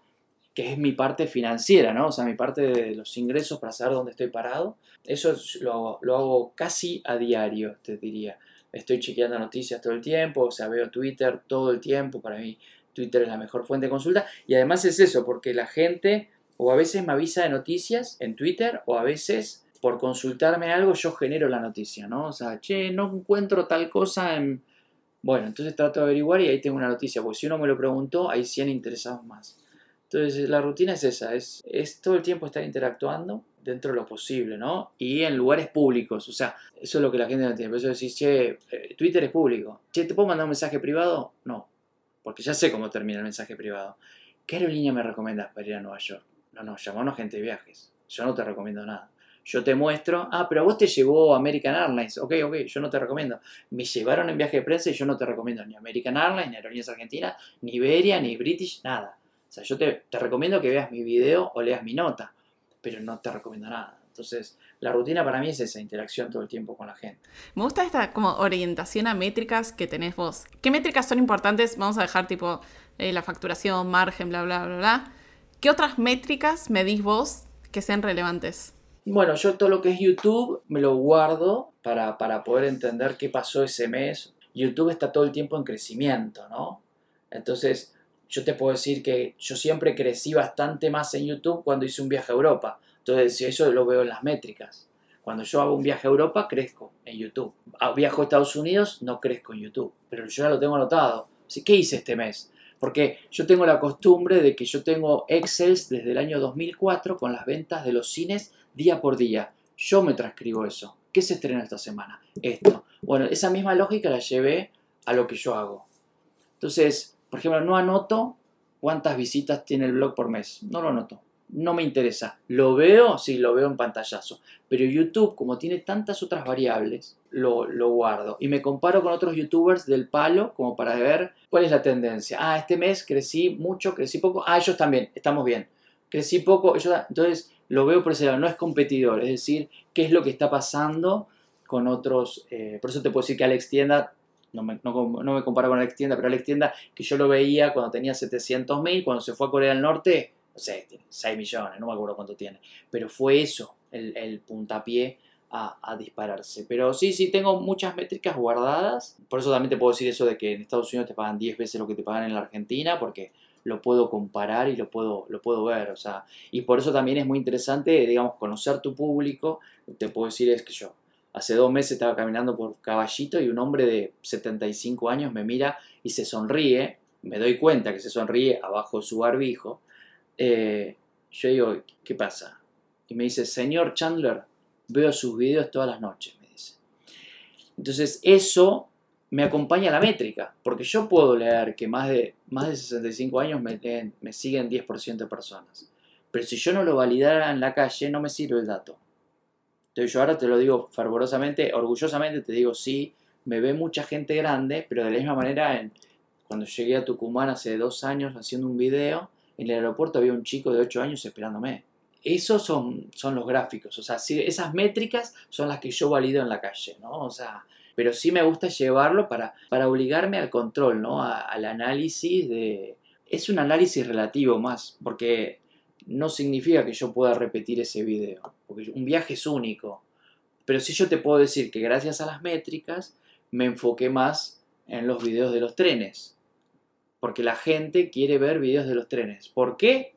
que es mi parte financiera, ¿no? O sea, mi parte de los ingresos para saber dónde estoy parado. Eso lo, lo hago casi a diario, te diría. Estoy chequeando noticias todo el tiempo, o sea, veo Twitter todo el tiempo, para mí Twitter es la mejor fuente de consulta. Y además es eso, porque la gente o a veces me avisa de noticias en Twitter o a veces por consultarme algo yo genero la noticia, ¿no? O sea, che, no encuentro tal cosa en... Bueno, entonces trato de averiguar y ahí tengo una noticia, porque si uno me lo preguntó, hay 100 interesados más. Entonces la rutina es esa, es, es todo el tiempo estar interactuando dentro de lo posible, ¿no? Y en lugares públicos, o sea, eso es lo que la gente no entiende. Por eso decís, che, eh, Twitter es público. Che, ¿te puedo mandar un mensaje privado? No, porque ya sé cómo termina el mensaje privado. ¿Qué aerolínea me recomiendas para ir a Nueva York? No, no, llamámonos gente de viajes. Yo no te recomiendo nada. Yo te muestro, ah, pero a vos te llevó American Airlines. Ok, ok, yo no te recomiendo. Me llevaron en viaje de prensa y yo no te recomiendo ni American Airlines, ni Aerolíneas Argentinas, ni Iberia, ni British, nada. O sea, yo te recomiendo que veas mi video o leas mi nota, pero no te recomiendo nada. Entonces, la rutina para mí es esa interacción todo el tiempo con la gente. Me gusta esta como orientación a métricas que tenés vos. ¿Qué métricas son importantes? Vamos a dejar tipo eh, la facturación, margen, bla, bla, bla, bla. ¿Qué otras métricas medís vos que sean relevantes? Bueno, yo todo lo que es YouTube me lo guardo para, para poder entender qué pasó ese mes. YouTube está todo el tiempo en crecimiento, ¿no? Entonces, yo te puedo decir que yo siempre crecí bastante más en YouTube cuando hice un viaje a Europa. Entonces, eso lo veo en las métricas. Cuando yo hago un viaje a Europa, crezco en YouTube. Ah, viajo a Estados Unidos, no crezco en YouTube. Pero yo ya lo tengo anotado. ¿qué hice este mes? Porque yo tengo la costumbre de que yo tengo Excels desde el año 2004 con las ventas de los cines día por día. Yo me transcribo eso. ¿Qué se estrena esta semana? Esto. Bueno, esa misma lógica la llevé a lo que yo hago. Entonces, por ejemplo, no anoto cuántas visitas tiene el blog por mes. No lo anoto no me interesa. ¿Lo veo? Sí, lo veo en pantallazo. Pero YouTube, como tiene tantas otras variables, lo, lo, guardo. Y me comparo con otros youtubers del palo como para ver cuál es la tendencia. Ah, este mes crecí mucho, crecí poco. Ah, ellos también, estamos bien. Crecí poco, ellos, entonces lo veo por ese no es competidor. Es decir, qué es lo que está pasando con otros. Eh, por eso te puedo decir que Alex Tienda no me, no, me, comparo con Alex Tienda, pero Alex Tienda que yo lo veía cuando tenía 700.000, cuando se fue a Corea del Norte, no sé, tiene 6 millones, no me acuerdo cuánto tiene. Pero fue eso el, puntapié a, dispararse. Pero sí, sí, tengo muchas métricas guardadas. Por eso también te puedo decir eso de que en Estados Unidos te pagan 10 veces lo que te pagan en la Argentina, porque lo puedo comparar y lo puedo, lo puedo ver. O sea, y por eso también es muy interesante, digamos, conocer tu público. Te puedo decir es que yo hace dos meses estaba caminando por Caballito y un hombre de 75 años me mira y se sonríe. Me doy cuenta que se sonríe abajo de su barbijo eh, yo digo, ¿qué pasa? Y me dice, señor Chandler, veo sus videos todas las noches, me dice. Entonces eso me acompaña a la métrica, porque yo puedo leer que más de, más de 65 años me, me siguen 10% de personas. Pero si yo no lo validara en la calle, no me sirve el dato. Entonces yo ahora te lo digo fervorosamente, orgullosamente te digo, sí, me ve mucha gente grande, pero de la misma manera, cuando llegué a Tucumán hace dos años haciendo un video, en el aeropuerto había un chico de 8 años esperándome. Esos son, son los gráficos, o sea, esas métricas son las que yo valido en la calle, ¿no? O sea, pero sí me gusta llevarlo para, para obligarme al control, ¿no? al análisis de... Es un análisis relativo más, porque no significa que yo pueda repetir ese video, porque un viaje es único. Pero sí yo te puedo decir que gracias a las métricas me enfoqué más en los videos de los trenes, porque la gente quiere ver videos de los trenes. ¿Por qué?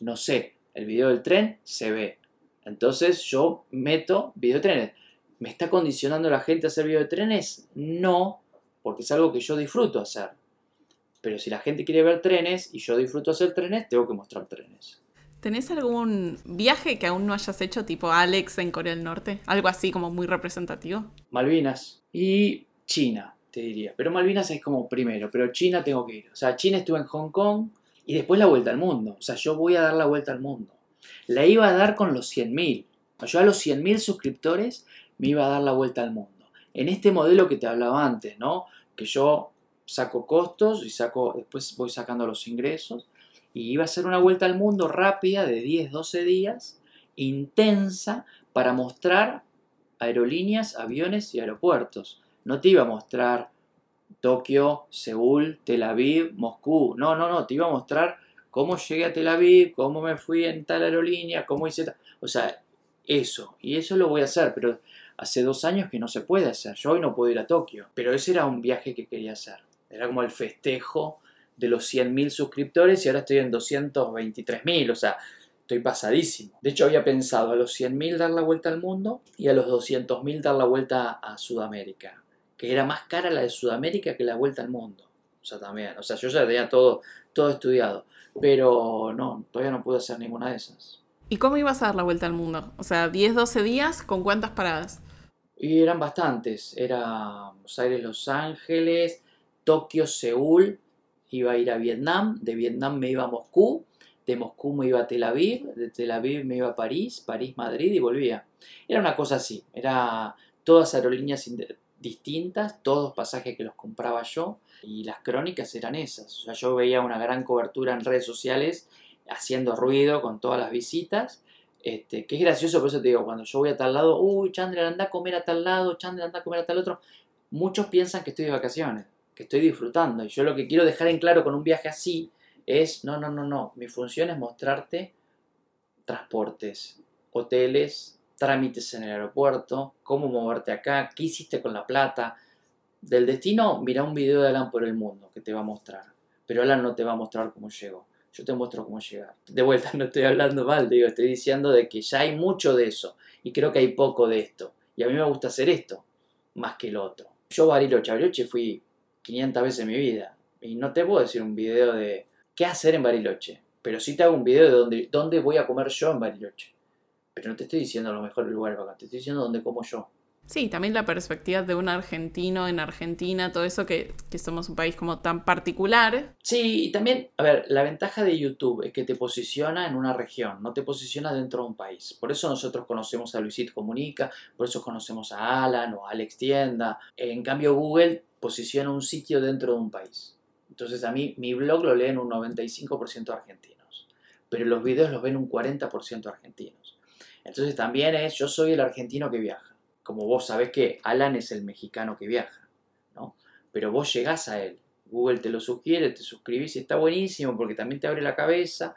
No sé. El video del tren se ve. Entonces yo meto video de trenes. ¿Me está condicionando la gente a hacer video de trenes? No, porque es algo que yo disfruto hacer. Pero si la gente quiere ver trenes y yo disfruto hacer trenes, tengo que mostrar trenes. ¿Tenés algún viaje que aún no hayas hecho, tipo Alex en Corea del Norte? Algo así como muy representativo. Malvinas y China te diría. Pero Malvinas es como primero, pero China tengo que ir. O sea, China estuve en Hong Kong y después la vuelta al mundo. O sea, yo voy a dar la vuelta al mundo. La iba a dar con los 100.000. Yo a los 100.000 suscriptores me iba a dar la vuelta al mundo. En este modelo que te hablaba antes, ¿no? Que yo saco costos y saco, después voy sacando los ingresos. Y iba a ser una vuelta al mundo rápida de 10, 12 días, intensa, para mostrar aerolíneas, aviones y aeropuertos no te iba a mostrar Tokio, Seúl, Tel Aviv, Moscú. No, no, no, te iba a mostrar cómo llegué a Tel Aviv, cómo me fui en tal aerolínea, cómo hice tal... O sea, eso. Y eso lo voy a hacer, pero hace dos años que no se puede hacer. Yo hoy no puedo ir a Tokio, pero ese era un viaje que quería hacer. Era como el festejo de los 100.000 suscriptores y ahora estoy en 223.000, o sea, estoy pasadísimo. De hecho, había pensado a los 100.000 dar la vuelta al mundo y a los 200.000 dar la vuelta a Sudamérica, que era más cara la de Sudamérica que la vuelta al mundo. O sea, también, o sea, yo ya tenía todo, todo estudiado, pero no, todavía no pude hacer ninguna de esas. ¿Y cómo ibas a dar la vuelta al mundo? O sea, 10, 12 días, ¿con cuántas paradas? Y eran bastantes, era Buenos Aires, Los Ángeles, Tokio, Seúl, iba a ir a Vietnam, de Vietnam me iba a Moscú, de Moscú me iba a Tel Aviv, de Tel Aviv me iba a París, París, Madrid y volvía. Era una cosa así, era todas aerolíneas distintas, todos pasajes que los compraba yo y las crónicas eran esas. O sea, yo veía una gran cobertura en redes sociales haciendo ruido con todas las visitas. Este, que es gracioso, por eso te digo, cuando yo voy a tal lado, uy, Chandler, anda a comer a tal lado, Chandler, anda a comer a tal otro. Muchos piensan que estoy de vacaciones, que estoy disfrutando. Y yo lo que quiero dejar en claro con un viaje así es, no, no, no, no, mi función es mostrarte transportes, hoteles, trámites en el aeropuerto, cómo moverte acá, qué hiciste con la plata. Del destino, mira un video de Alan por el mundo que te va a mostrar. Pero Alan no te va a mostrar cómo llegó. Yo te muestro cómo llegar. De vuelta, (laughs) no estoy hablando mal, digo, estoy diciendo de que ya hay mucho de eso. Y creo que hay poco de esto. Y a mí me gusta hacer esto, más que el otro. Yo Bariloche, Bariloche fui 500 veces en mi vida. Y no te puedo decir un video de qué hacer en Bariloche. Pero sí te hago un video de dónde, dónde voy a comer yo en Bariloche. Pero no te estoy diciendo lo mejor lugar para acá, te estoy diciendo dónde como yo. Sí, también la perspectiva de un argentino en Argentina, todo eso que, que, somos un país como tan particular. Sí, y también, a ver, la ventaja de YouTube es que te posiciona en una región, no te posiciona dentro de un país. Por eso nosotros conocemos a Luisito Comunica, por eso conocemos a Alan o a Alex Tienda. En cambio, Google posiciona un sitio dentro de un país. Entonces a mí mi blog lo leen un 95% argentinos, pero los videos los ven un 40% argentinos. Entonces también es, yo soy el argentino que viaja. Como vos sabés que Alan es el mexicano que viaja, ¿no? Pero vos llegás a él. Google te lo sugiere, te suscribís y está buenísimo porque también te abre la cabeza,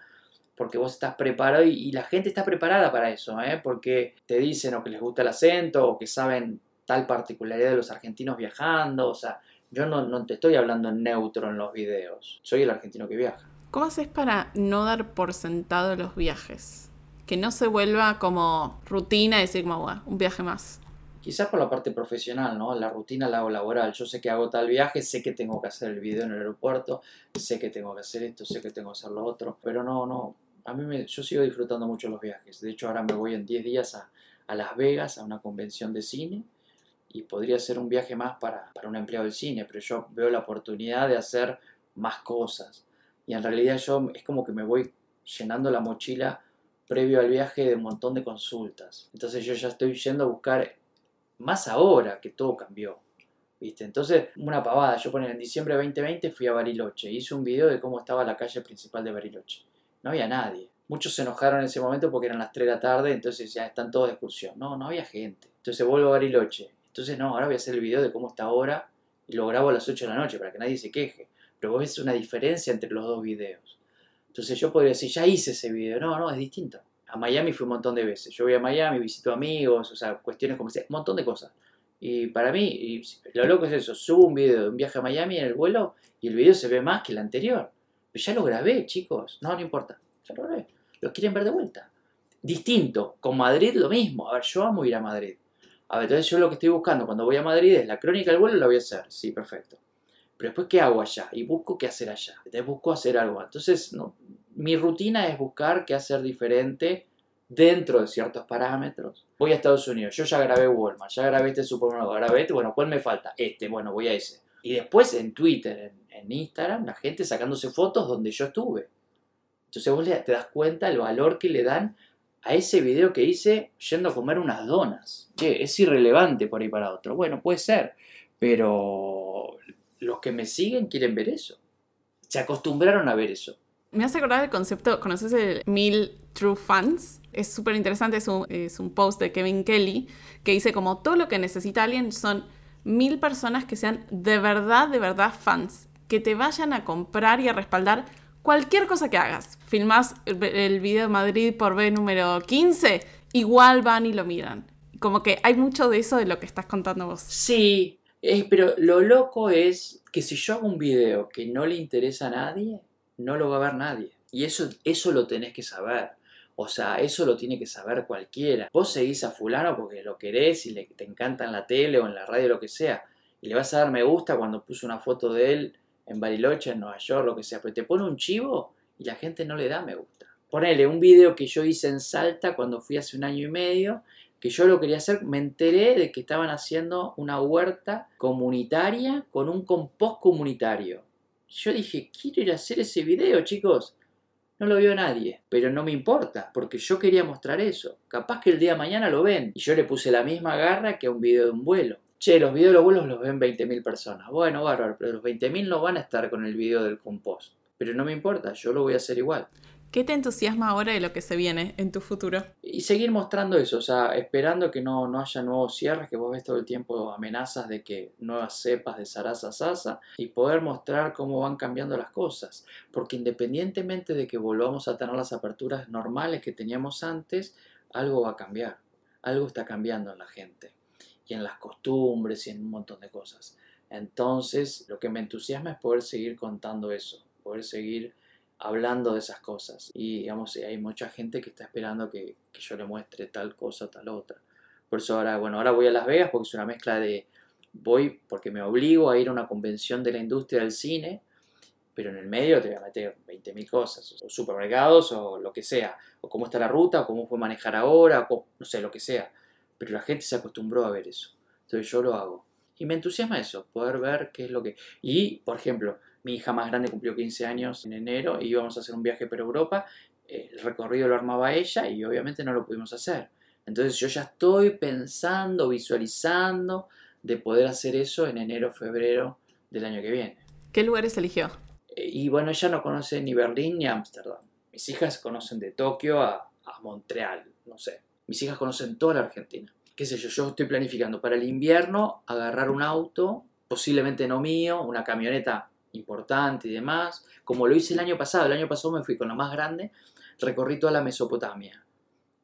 porque vos estás preparado y, la gente está preparada para eso, ¿eh? porque te dicen o que les gusta el acento o que saben tal particularidad de los argentinos viajando, o sea, yo no, no te estoy hablando en neutro en los videos, soy el argentino que viaja. ¿Cómo haces para no dar por sentado los viajes? Que no se vuelva como rutina decir como, un viaje más. Quizás por la parte profesional, ¿no? La rutina la hago laboral. Yo sé que hago tal viaje, sé que tengo que hacer el video en el aeropuerto, sé que tengo que hacer esto, sé que tengo que hacer lo otro, pero no, no. A mí me, yo sigo disfrutando mucho los viajes. De hecho, ahora me voy en 10 días a, a Las Vegas a una convención de cine y podría ser un viaje más para, para un empleado del cine, pero yo veo la oportunidad de hacer más cosas. Y en realidad yo es como que me voy llenando la mochila previo al viaje de un montón de consultas. Entonces yo ya estoy yendo a buscar más ahora que todo cambió. ¿Viste? Entonces, una pavada. Yo poner en diciembre de 2020 fui a Bariloche. Hice un video de cómo estaba la calle principal de Bariloche. No había nadie. Muchos se enojaron en ese momento porque eran las 3 de la tarde, entonces ya están todos de excursión. No, no había gente. Entonces vuelvo a Bariloche. Entonces, no, ahora voy a hacer el video de cómo está ahora y lo grabo a las 8 de la noche para que nadie se queje. Pero vos ves una diferencia entre los dos videos. Entonces yo podría decir, ya hice ese video. No, no, es distinto. A Miami fui un montón de veces. Yo voy a Miami, visito amigos, o sea, cuestiones como un montón de cosas. Y para mí, lo loco es eso, subo un video de un viaje a Miami en el vuelo y el video se ve más que el anterior. Pero ya lo grabé, chicos. No, no importa. Ya lo grabé. Lo quieren ver de vuelta. Distinto. Con Madrid lo mismo. A ver, yo amo ir a Madrid. A ver, entonces yo lo que estoy buscando cuando voy a Madrid es la crónica del vuelo, la voy a hacer. Sí, perfecto. Pero después, ¿qué hago allá? Y busco qué hacer allá. Entonces busco hacer algo. Entonces, no, mi rutina es buscar qué hacer diferente dentro de ciertos parámetros. Voy a Estados Unidos, yo ya grabé Walmart, ya grabé este supermercado, grabé este, bueno, ¿cuál me falta? Este, bueno, voy a ese. Y después en Twitter, en, Instagram, la gente sacándose fotos donde yo estuve. Entonces vos te das cuenta el valor que le dan a ese video que hice yendo a comer unas donas. Es irrelevante por ahí para otro. Bueno, puede ser, pero los que me siguen quieren ver eso. Se acostumbraron a ver eso. Me hace acordar el concepto, ¿conoces el Mil True Fans? Es súper interesante, es un, post de Kevin Kelly que dice como todo lo que necesita alguien son mil personas que sean de verdad, de verdad fans, que te vayan a comprar y a respaldar cualquier cosa que hagas. Filmas el video de Madrid por B número 15, igual van y lo miran. Como que hay mucho de eso de lo que estás contando vos. Sí, pero lo loco es que si yo hago un video que no le interesa a nadie, no lo va a ver nadie. Y eso, eso lo tenés que saber. O sea, eso lo tiene que saber cualquiera. Vos seguís a fulano porque lo querés y le, te encanta en la tele o en la radio, lo que sea. Y le vas a dar me gusta cuando puso una foto de él en Bariloche, en Nueva York, lo que sea. Pero te pone un chivo y la gente no le da me gusta. Ponele un video que yo hice en Salta cuando fui hace un año y medio, que yo lo quería hacer, me enteré de que estaban haciendo una huerta comunitaria con un compost comunitario. Yo dije, quiero ir a hacer ese video, chicos. No lo vio nadie, pero no me importa, porque yo quería mostrar eso. Capaz que el día de mañana lo ven. Y yo le puse la misma garra que a un video de un vuelo. Che, los videos de los vuelos los ven 20.000 personas. Bueno, bárbaro, pero los 20.000 no van a estar con el video del compost. Pero no me importa, yo lo voy a hacer igual. ¿Qué te entusiasma ahora de lo que se viene en tu futuro? Y seguir mostrando eso, o sea, esperando que no, no haya nuevos cierres, que vos ves todo el tiempo amenazas de que nuevas cepas de Sarasa Sasa, y poder mostrar cómo van cambiando las cosas. Porque independientemente de que volvamos a tener las aperturas normales que teníamos antes, algo va a cambiar. Algo está cambiando en la gente, y en las costumbres, y en un montón de cosas. Entonces, lo que me entusiasma es poder seguir contando eso, poder seguir hablando de esas cosas. Y digamos, hay mucha gente que está esperando que, yo le muestre tal cosa, tal otra. Por eso ahora, bueno, ahora voy a Las Vegas porque es una mezcla de, voy porque me obligo a ir a una convención de la industria del cine, pero en el medio te voy a meter 20.000 cosas, o supermercados, o lo que sea, o cómo está la ruta, o cómo fue manejar ahora, o no sé, lo que sea. Pero la gente se acostumbró a ver eso. Entonces yo lo hago. Y me entusiasma eso, poder ver qué es lo que... Y, por ejemplo, mi hija más grande cumplió 15 años en enero y íbamos a hacer un viaje por Europa. El recorrido lo armaba ella y obviamente no lo pudimos hacer. Entonces yo ya estoy pensando, visualizando de poder hacer eso en enero, febrero del año que viene. ¿Qué lugares eligió? Eh, y bueno, ella no conoce ni Berlín ni Ámsterdam. Mis hijas conocen de Tokio a, a Montreal, no sé. Mis hijas conocen toda la Argentina. Qué sé yo, yo estoy planificando para el invierno agarrar un auto, posiblemente no mío, una camioneta importante y demás, como lo hice el año pasado. El año pasado me fui con la más grande, recorrí toda la Mesopotamia,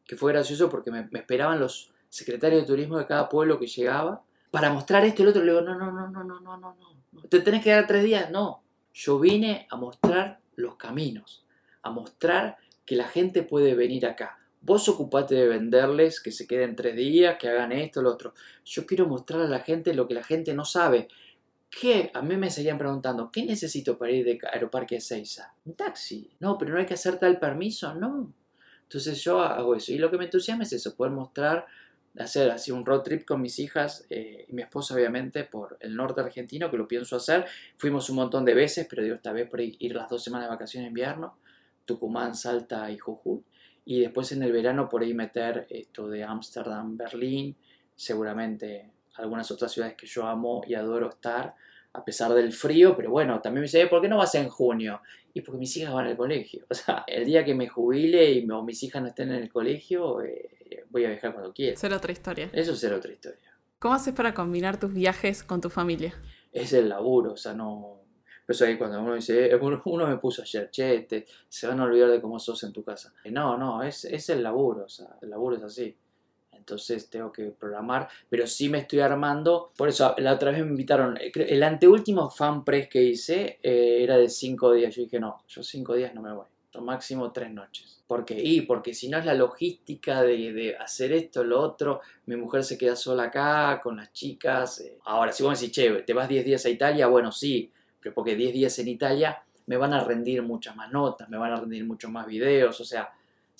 que fue gracioso porque me, esperaban los secretarios de turismo de cada pueblo que llegaba para mostrar esto y el otro. Le digo, no, no, no, no, no, no, no, no. ¿Te tenés que dar tres días? No. Yo vine a mostrar los caminos, a mostrar que la gente puede venir acá. Vos ocupate de venderles, que se queden tres días, que hagan esto, lo otro. Yo quiero mostrar a la gente lo que la gente no sabe. ¿Qué? A mí me seguían preguntando, ¿qué necesito para ir de Aeroparque a Seiza? Un taxi. No, pero no hay que hacer tal permiso, no. Entonces yo hago eso. Y lo que me entusiasma es eso, poder mostrar, hacer así un road trip con mis hijas eh, y mi esposa, obviamente, por el norte argentino, que lo pienso hacer. Fuimos un montón de veces, pero digo, esta vez por ir las dos semanas de vacaciones de invierno, Tucumán, Salta y Jujuy. Y después en el verano por ahí meter esto de Ámsterdam, Berlín, seguramente algunas otras ciudades que yo amo y adoro estar, a pesar del frío, pero bueno, también me dice, ¿por qué no vas en junio? Y porque mis hijas van al colegio. (laughs) O sea, el día que me jubile y mis hijas no estén en el colegio, eh, voy a viajar cuando quiera. Ser otra historia. Eso es otra historia. ¿Cómo haces para combinar tus viajes con tu familia? Es el laburo, o sea, no... Por eso ahí cuando uno dice, eh, (laughs) uno me puso ayer, che, se van a olvidar de cómo sos en tu casa. No, no, es, es el laburo, o sea, el laburo es así entonces tengo que programar, pero sí me estoy armando. Por eso la otra vez me invitaron, eh, el anteúltimo fan press que hice eh, era de cinco días. Yo dije, no, yo cinco días no me voy, yo máximo tres noches. ¿Por qué? Y porque si no es la logística de, hacer esto, lo otro, mi mujer se queda sola acá con las chicas. Eh. Ahora, si vos me decís, che, te vas 10 días a Italia, bueno, sí, pero porque 10 días en Italia me van a rendir muchas más notas, me van a rendir muchos más videos, o sea,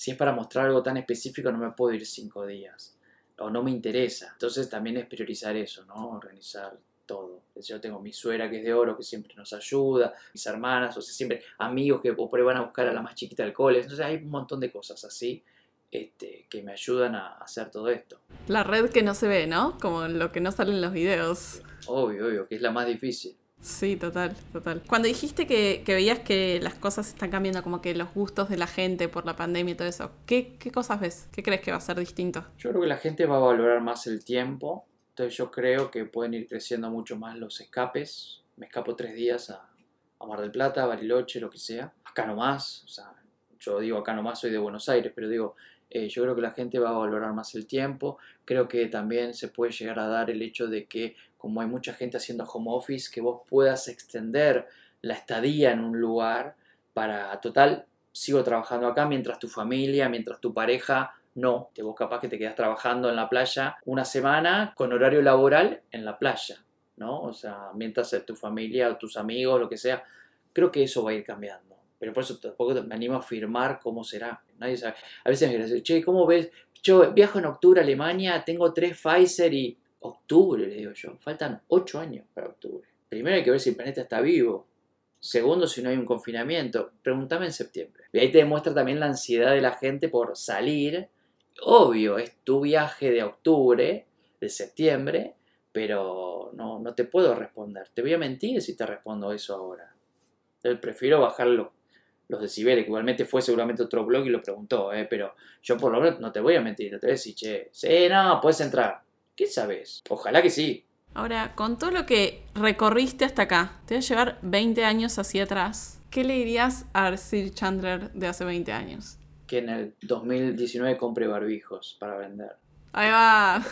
si es para mostrar algo tan específico no me puedo ir cinco días o no me interesa. Entonces también es priorizar eso, ¿no? Organizar todo. Yo tengo mi suegra que es de oro que siempre nos ayuda, mis hermanas, o sea, siempre amigos que por ahí van a buscar a la más chiquita del cole. Entonces hay un montón de cosas así este, que me ayudan a hacer todo esto. La red que no se ve, ¿no? Como lo que no sale en los videos. Obvio, obvio, que es la más difícil. Sí, total, total. Cuando dijiste que, veías que las cosas están cambiando, como que los gustos de la gente por la pandemia y todo eso, ¿qué, cosas ves? ¿Qué crees que va a ser distinto? Yo creo que la gente va a valorar más el tiempo, entonces yo creo que pueden ir creciendo mucho más los escapes. Me escapo tres días a, a Mar del Plata, a Bariloche, lo que sea. Acá nomás, o sea, yo digo acá nomás soy de Buenos Aires, pero digo, eh, yo creo que la gente va a valorar más el tiempo. Creo que también se puede llegar a dar el hecho de que como hay mucha gente haciendo home office, que vos puedas extender la estadía en un lugar para, total, sigo trabajando acá mientras tu familia, mientras tu pareja no, te vos capaz que te quedas trabajando en la playa una semana con horario laboral en la playa, ¿no? O sea, mientras tu familia o tus amigos, lo que sea, creo que eso va a ir cambiando. Pero por eso tampoco me animo a afirmar cómo será. Nadie sabe. A veces me dicen, che, ¿cómo ves? Yo viajo en octubre a Alemania, tengo tres Pfizer y... Octubre, le digo yo. Faltan ocho años para octubre. Primero hay que ver si el planeta está vivo. Segundo, si no hay un confinamiento. Pregúntame en septiembre. Y ahí te demuestra también la ansiedad de la gente por salir obvio, es tu viaje de octubre, de septiembre, pero no, no te puedo responder. Te voy a mentir si te respondo eso ahora. Prefiero bajar los, decibeles, que igualmente fue seguramente otro blog y lo preguntó, ¿eh? pero yo por lo menos no te voy a mentir, te voy a decir, che, sí, no, puedes entrar. ¿Qué sabes? Ojalá que sí. Ahora, con todo lo que recorriste hasta acá, te va a llevar 20 años hacia atrás. ¿Qué le dirías a Sir Chandler de hace 20 años? que en el 2019 compre barbijos para vender. Ahí va.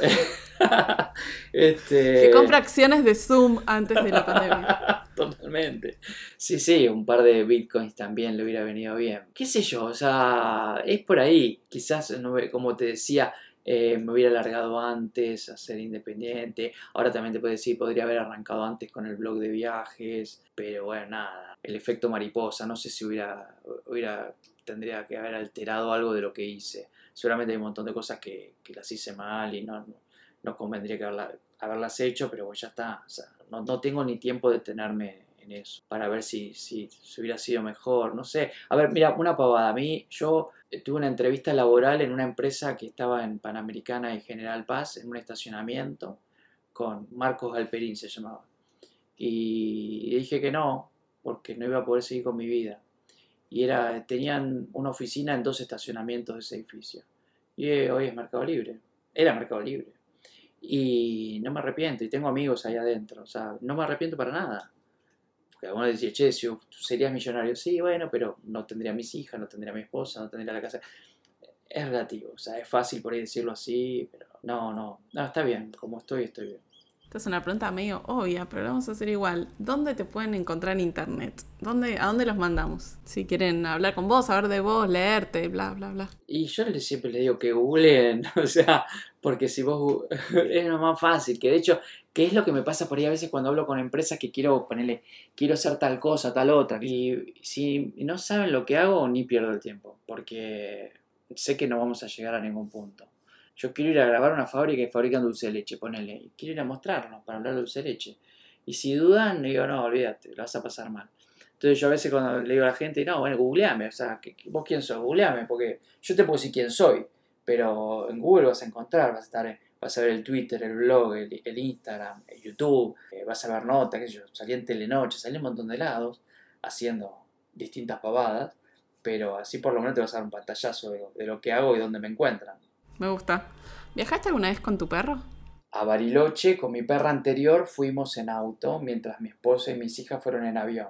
(laughs) este... Que compre acciones de Zoom antes de la pandemia. (laughs) Totalmente. Sí, sí, un par de bitcoins también le hubiera venido bien. ¿Qué sé yo? O sea, es por ahí. Quizás, como te decía, eh, me hubiera alargado antes a ser independiente. Ahora también te puedo decir, podría haber arrancado antes con el blog de viajes. Pero bueno, nada. El efecto mariposa. No sé si hubiera, hubiera tendría que haber alterado algo de lo que hice. Seguramente hay un montón de cosas que, las hice mal y no, no, convendría que haberlas hecho, pero ya está. no, tengo ni tiempo de tenerme en eso para ver si, si, hubiera sido mejor. No sé. A ver, mira, una pavada. A mí, yo tuve una entrevista laboral en una empresa que estaba en Panamericana y General Paz, en un estacionamiento, con Marcos Galperín se llamaba. Y dije que no, porque no iba a poder seguir con mi vida y era, tenían una oficina en dos estacionamientos de ese edificio. Y eh, hoy es Mercado Libre. Era Mercado Libre. Y no me arrepiento, y tengo amigos ahí adentro. O sea, no me arrepiento para nada. Porque algunos decían, che, si serías millonario. Sí, bueno, pero no tendría a mis hijas, no tendría a mi esposa, no tendría la casa. Es relativo, o sea, es fácil por ahí decirlo así, pero no, no, no, está bien, como estoy, estoy bien. Esta es una pregunta medio obvia, pero vamos a hacer igual. ¿Dónde te pueden encontrar en internet? ¿Dónde, ¿A dónde los mandamos? Si quieren hablar con vos, saber de vos, leerte, bla, bla, bla. Y yo siempre le digo que googleen, (laughs) o sea, porque si vos (laughs) es lo más fácil, que de hecho, ¿qué es lo que me pasa por ahí a veces cuando hablo con empresas que quiero ponerle, quiero hacer tal cosa, tal otra? Y si no saben lo que hago, ni pierdo el tiempo, porque sé que no vamos a llegar a ningún punto. Yo quiero ir a grabar una fábrica que fabrican dulce de leche, ponele. Y quiero ir a mostrarnos para hablar de dulce de leche. Y si dudan, digo, no, olvídate, lo vas a pasar mal. Entonces yo a veces cuando le digo a la gente, no, bueno, googleame, o sea, ¿vos quién sos? Googleame, porque yo te puedo decir quién soy, pero en Google vas a encontrar, vas a estar, vas a ver el Twitter, el blog, el, Instagram, el YouTube, eh, vas a ver notas, qué sé yo, salí en Telenoche, salí un montón de lados haciendo distintas pavadas, pero así por lo menos te vas a dar un pantallazo de lo que hago y dónde me encuentran me gusta. ¿Viajaste alguna vez con tu perro? A Bariloche, con mi perra anterior, fuimos en auto, mientras mi esposa y mis hijas fueron en avión.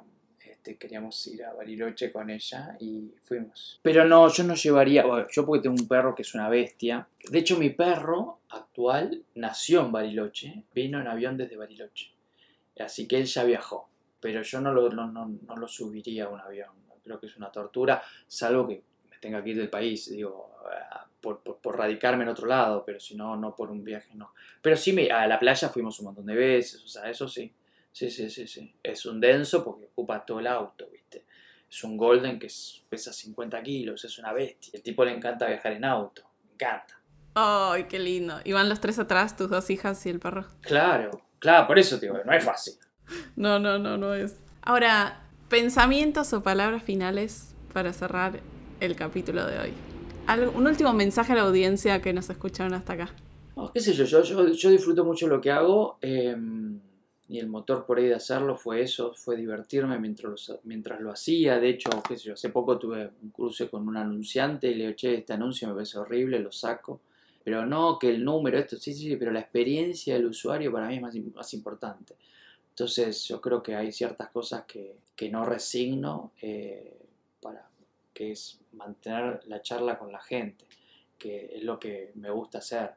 Este, queríamos ir a Bariloche con ella y fuimos. Pero no, yo no llevaría, bueno, yo porque tengo un perro que es una bestia. De hecho, mi perro actual nació en Bariloche, vino en avión desde Bariloche. Así que él ya viajó, pero yo no lo, no, no lo subiría a un avión. Creo que es una tortura, salvo que me tenga que ir del país. Digo, por, por, radicarme en otro lado, pero si no, no por un viaje, no. Pero sí, me, a la playa fuimos un montón de veces, o sea, eso sí. Sí, sí, sí, sí. Es un denso porque ocupa todo el auto, ¿viste? Es un Golden que pesa 50 kilos, es una bestia. El tipo le encanta viajar en auto, me encanta. ¡Ay, qué lindo! ¿Y van los tres atrás, tus dos hijas y el perro? Claro, claro, por eso, tío, no es fácil. No, no, no, no es. Ahora, pensamientos o palabras finales para cerrar el capítulo de hoy un último mensaje a la audiencia que nos escucharon hasta acá. qué sé yo, yo, disfruto mucho lo que hago em, y el motor por ahí de hacerlo fue eso, fue divertirme mientras, mientras lo hacía. De hecho, hace poco tuve un cruce con un anunciante y le dije, che, este anuncio me parece horrible, lo saco. Pero no que el número, esto, sí, sí, pero la experiencia del usuario para mí es más, más importante. Entonces yo creo que hay ciertas cosas que, que no resigno eh, para, que es mantener la charla con la gente, que es lo que me gusta hacer.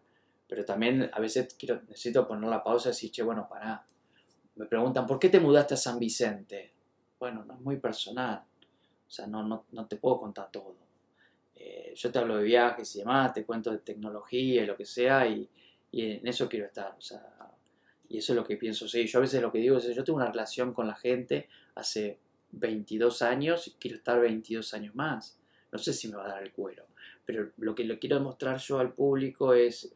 pero también a veces quiero, necesito poner la pausa y decir, che, bueno, pará. Me preguntan, ¿por qué te mudaste a San Vicente? Bueno, no es muy personal. O sea, no, no, no te puedo contar todo. Eh, yo te hablo de viajes y demás, te cuento de tecnología y lo que sea, y, y en eso quiero estar. O sea, y eso es lo que pienso. Sí, yo a veces lo que digo es, yo tengo una relación con la gente hace 22 años y quiero estar 22 años más. No sé si me va a dar el cuero, pero lo que le quiero demostrar yo al público es,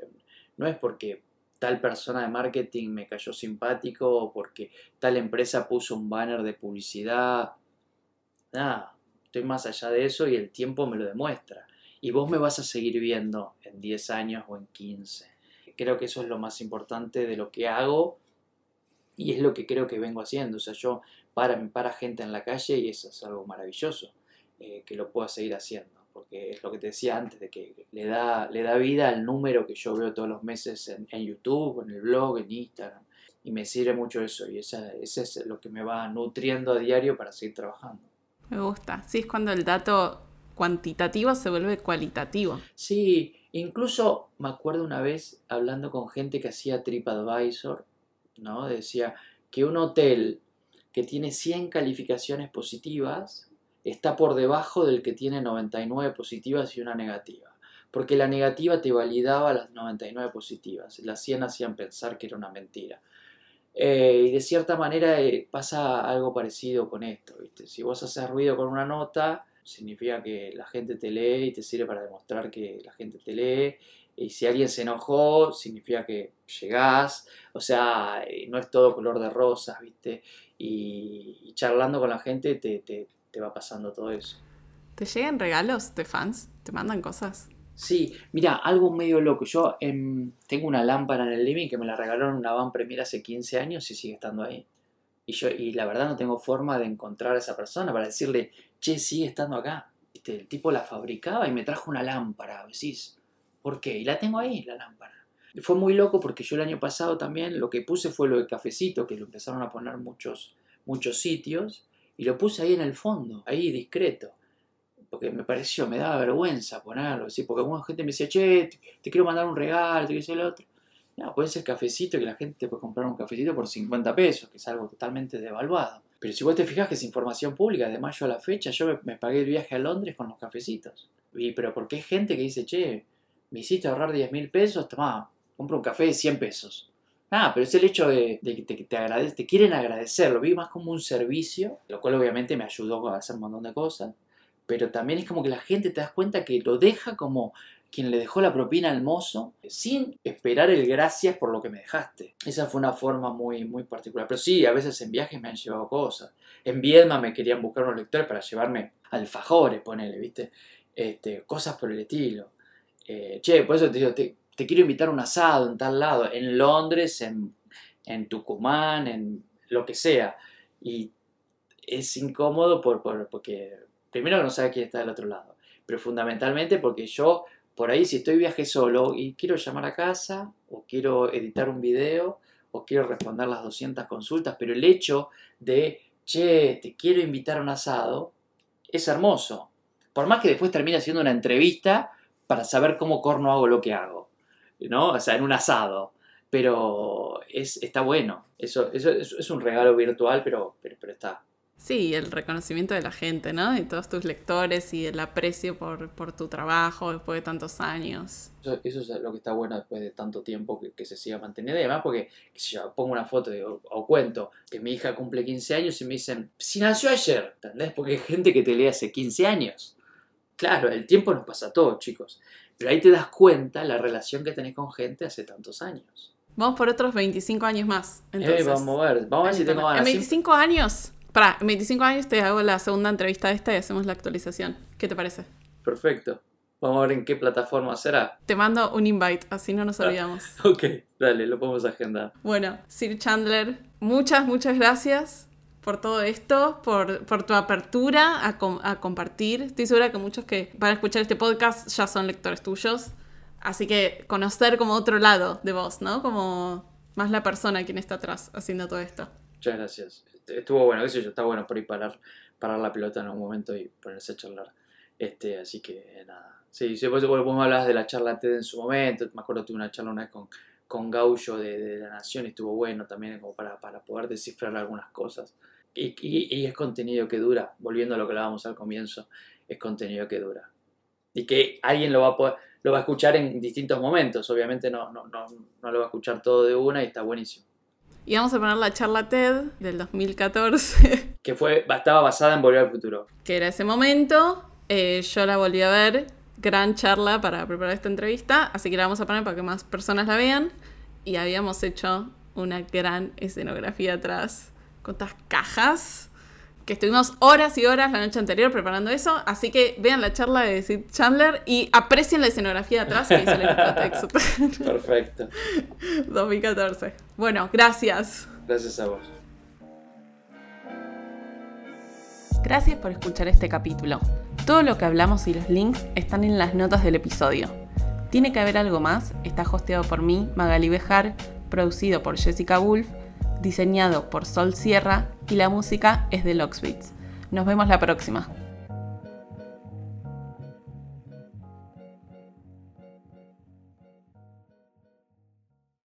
no es porque tal persona de marketing me cayó simpático porque tal empresa puso un banner de publicidad. Nada, estoy más allá de eso y el tiempo me lo demuestra. Y vos me vas a seguir viendo en 10 años o en 15. Creo que eso es lo más importante de lo que hago y es lo que creo que vengo haciendo. O sea, yo para, para gente en la calle y eso es algo maravilloso, eh, que lo pueda seguir haciendo. Porque es lo que te decía antes, de que le da, le da vida al número que yo veo todos los meses en, en YouTube, en el blog, en Instagram. Y me sirve mucho eso. Y esa, ese es lo que me va nutriendo a diario para seguir trabajando. Me gusta. Sí, es cuando el dato cuantitativo se vuelve cualitativo. Sí, incluso me acuerdo una vez hablando con gente que hacía TripAdvisor, ¿no? Decía que un hotel que tiene 100 calificaciones positivas está por debajo del que tiene 99 positivas y una negativa. Porque la negativa te validaba las 99 positivas, las 100 hacían pensar que era una mentira. Eh, y de cierta manera eh, pasa algo parecido con esto. ¿viste? Si vos haces ruido con una nota, significa que la gente te lee y te sirve para demostrar que la gente te lee. Y si alguien se enojó, significa que llegás. O sea, eh, no es todo color de rosas, ¿viste? Y, charlando con la gente te, te, te va pasando todo eso. ¿Te llegan regalos de fans? ¿Te mandan cosas? Sí, mira, algo medio loco. Yo em, tengo una lámpara en el living que me la regalaron en una van premier hace 15 años y sigue estando ahí. Y yo, y la verdad no tengo forma de encontrar a esa persona para decirle, che, sigue estando acá. Este, el tipo la fabricaba y me trajo una lámpara. Decís, ¿por qué? Y la tengo ahí, la lámpara. Y fue muy loco porque yo el año pasado también lo que puse fue lo del cafecito, que lo empezaron a poner muchos, muchos sitios, y lo puse ahí en el fondo, ahí discreto porque me pareció, me daba vergüenza ponerlo, ¿sí? porque alguna gente me decía, che, te, quiero mandar un regalo, te quiero decir el otro. No, puede ser cafecito, que la gente te puede comprar un cafecito por 50 pesos, que es algo totalmente devaluado. Pero si vos te fijas que es información pública, de mayo a la fecha, yo me, pagué el viaje a Londres con los cafecitos. Y, pero porque hay gente que dice, che, me hiciste ahorrar 10 mil pesos, toma, compro un café de 100 pesos. Ah, pero es el hecho de, que te quieren agradecer, lo vi más como un servicio, lo cual obviamente me ayudó a hacer un montón de cosas pero también es como que la gente te das cuenta que lo deja como quien le dejó la propina al mozo sin esperar el gracias por lo que me dejaste. Esa fue una forma muy, muy particular. Pero sí, a veces en viajes me han llevado cosas. En Viedma me querían buscar unos lectores para llevarme alfajores, ponele, ¿viste? Este, cosas por el estilo. Eh, che, por eso te digo, te, te, quiero invitar a un asado en tal lado, en Londres, en, Tucumán, en lo que sea. Y es incómodo por, por, porque primero no sabe quién está del otro lado, pero fundamentalmente porque yo, por ahí, si estoy viaje solo y quiero llamar a casa, o quiero editar un video, o quiero responder las 200 consultas, pero el hecho de, che, te quiero invitar a un asado, es hermoso. Por más que después termine haciendo una entrevista para saber cómo corno hago lo que hago, ¿no? O sea, en un asado. Pero es, está bueno. Eso, eso, es un regalo virtual, pero, pero, pero está. Sí, el reconocimiento de la gente, ¿no? De todos tus lectores y el aprecio por, por tu trabajo después de tantos años. Eso, eso, es lo que está bueno después de tanto tiempo que, que se siga manteniendo. Y además porque, si yo pongo una foto o, o, cuento que mi hija cumple 15 años y me dicen, si nació ayer, ¿entendés? Porque hay gente que te lee hace 15 años. Claro, el tiempo nos pasa a todos, chicos. Pero ahí te das cuenta la relación que tenés con gente hace tantos años. Vamos por otros 25 años más. Entonces. Eh, vamos a ver, vamos a ver si tengo ganas. En 25 años para, en 25 años te hago la segunda entrevista esta y hacemos la actualización. ¿Qué te parece? Perfecto. Vamos a ver en qué plataforma será. Te mando un invite, así no nos olvidamos. Ah, (laughs) ok, dale, lo podemos agendar. Bueno, Sir Chandler, muchas, muchas gracias por todo esto, por, por tu apertura a, com a, compartir. Estoy segura que muchos que van a escuchar este podcast ya son lectores tuyos. Así que conocer como otro lado de vos, ¿no? Como más la persona quien está atrás haciendo todo esto. Muchas gracias estuvo bueno, qué sé yo, está bueno por ahí parar, parar la pelota en un momento y ponerse a charlar. Este, así que nada, Sí, sí, vos, vos me hablabas de la charla TED en su momento, me acuerdo tuve una charla una vez con, con Gaullo de, de La Nación y estuvo bueno también como para, para poder descifrar algunas cosas. Y, y, y, es contenido que dura, volviendo a lo que hablábamos al comienzo, es contenido que dura. Y que alguien lo va a poder, lo va a escuchar en distintos momentos, obviamente no, no, no, no lo va a escuchar todo de una y está buenísimo. Y vamos a poner la charla TED del 2014. (laughs) Que fue, estaba basada en Volver al Futuro. Que era ese momento. Eh, yo la volví a ver. Gran charla para preparar esta entrevista. Así que la vamos a poner para que más personas la vean. Y habíamos hecho una gran escenografía atrás. Con estas cajas. Que estuvimos horas y horas la noche anterior preparando eso. Así que vean la charla de Sid Chandler y aprecien la escenografía de atrás que hizo el texto. (laughs) Perfecto. 2014. Bueno, gracias. Gracias a vos. Gracias por escuchar este capítulo. Todo lo que hablamos y los links están en las notas del episodio. Tiene que haber algo más, está hosteado por mí, Magali Bejar, producido por Jessica Wolf, diseñado por Sol Sierra y la música es de Locksbeats. Nos vemos la próxima.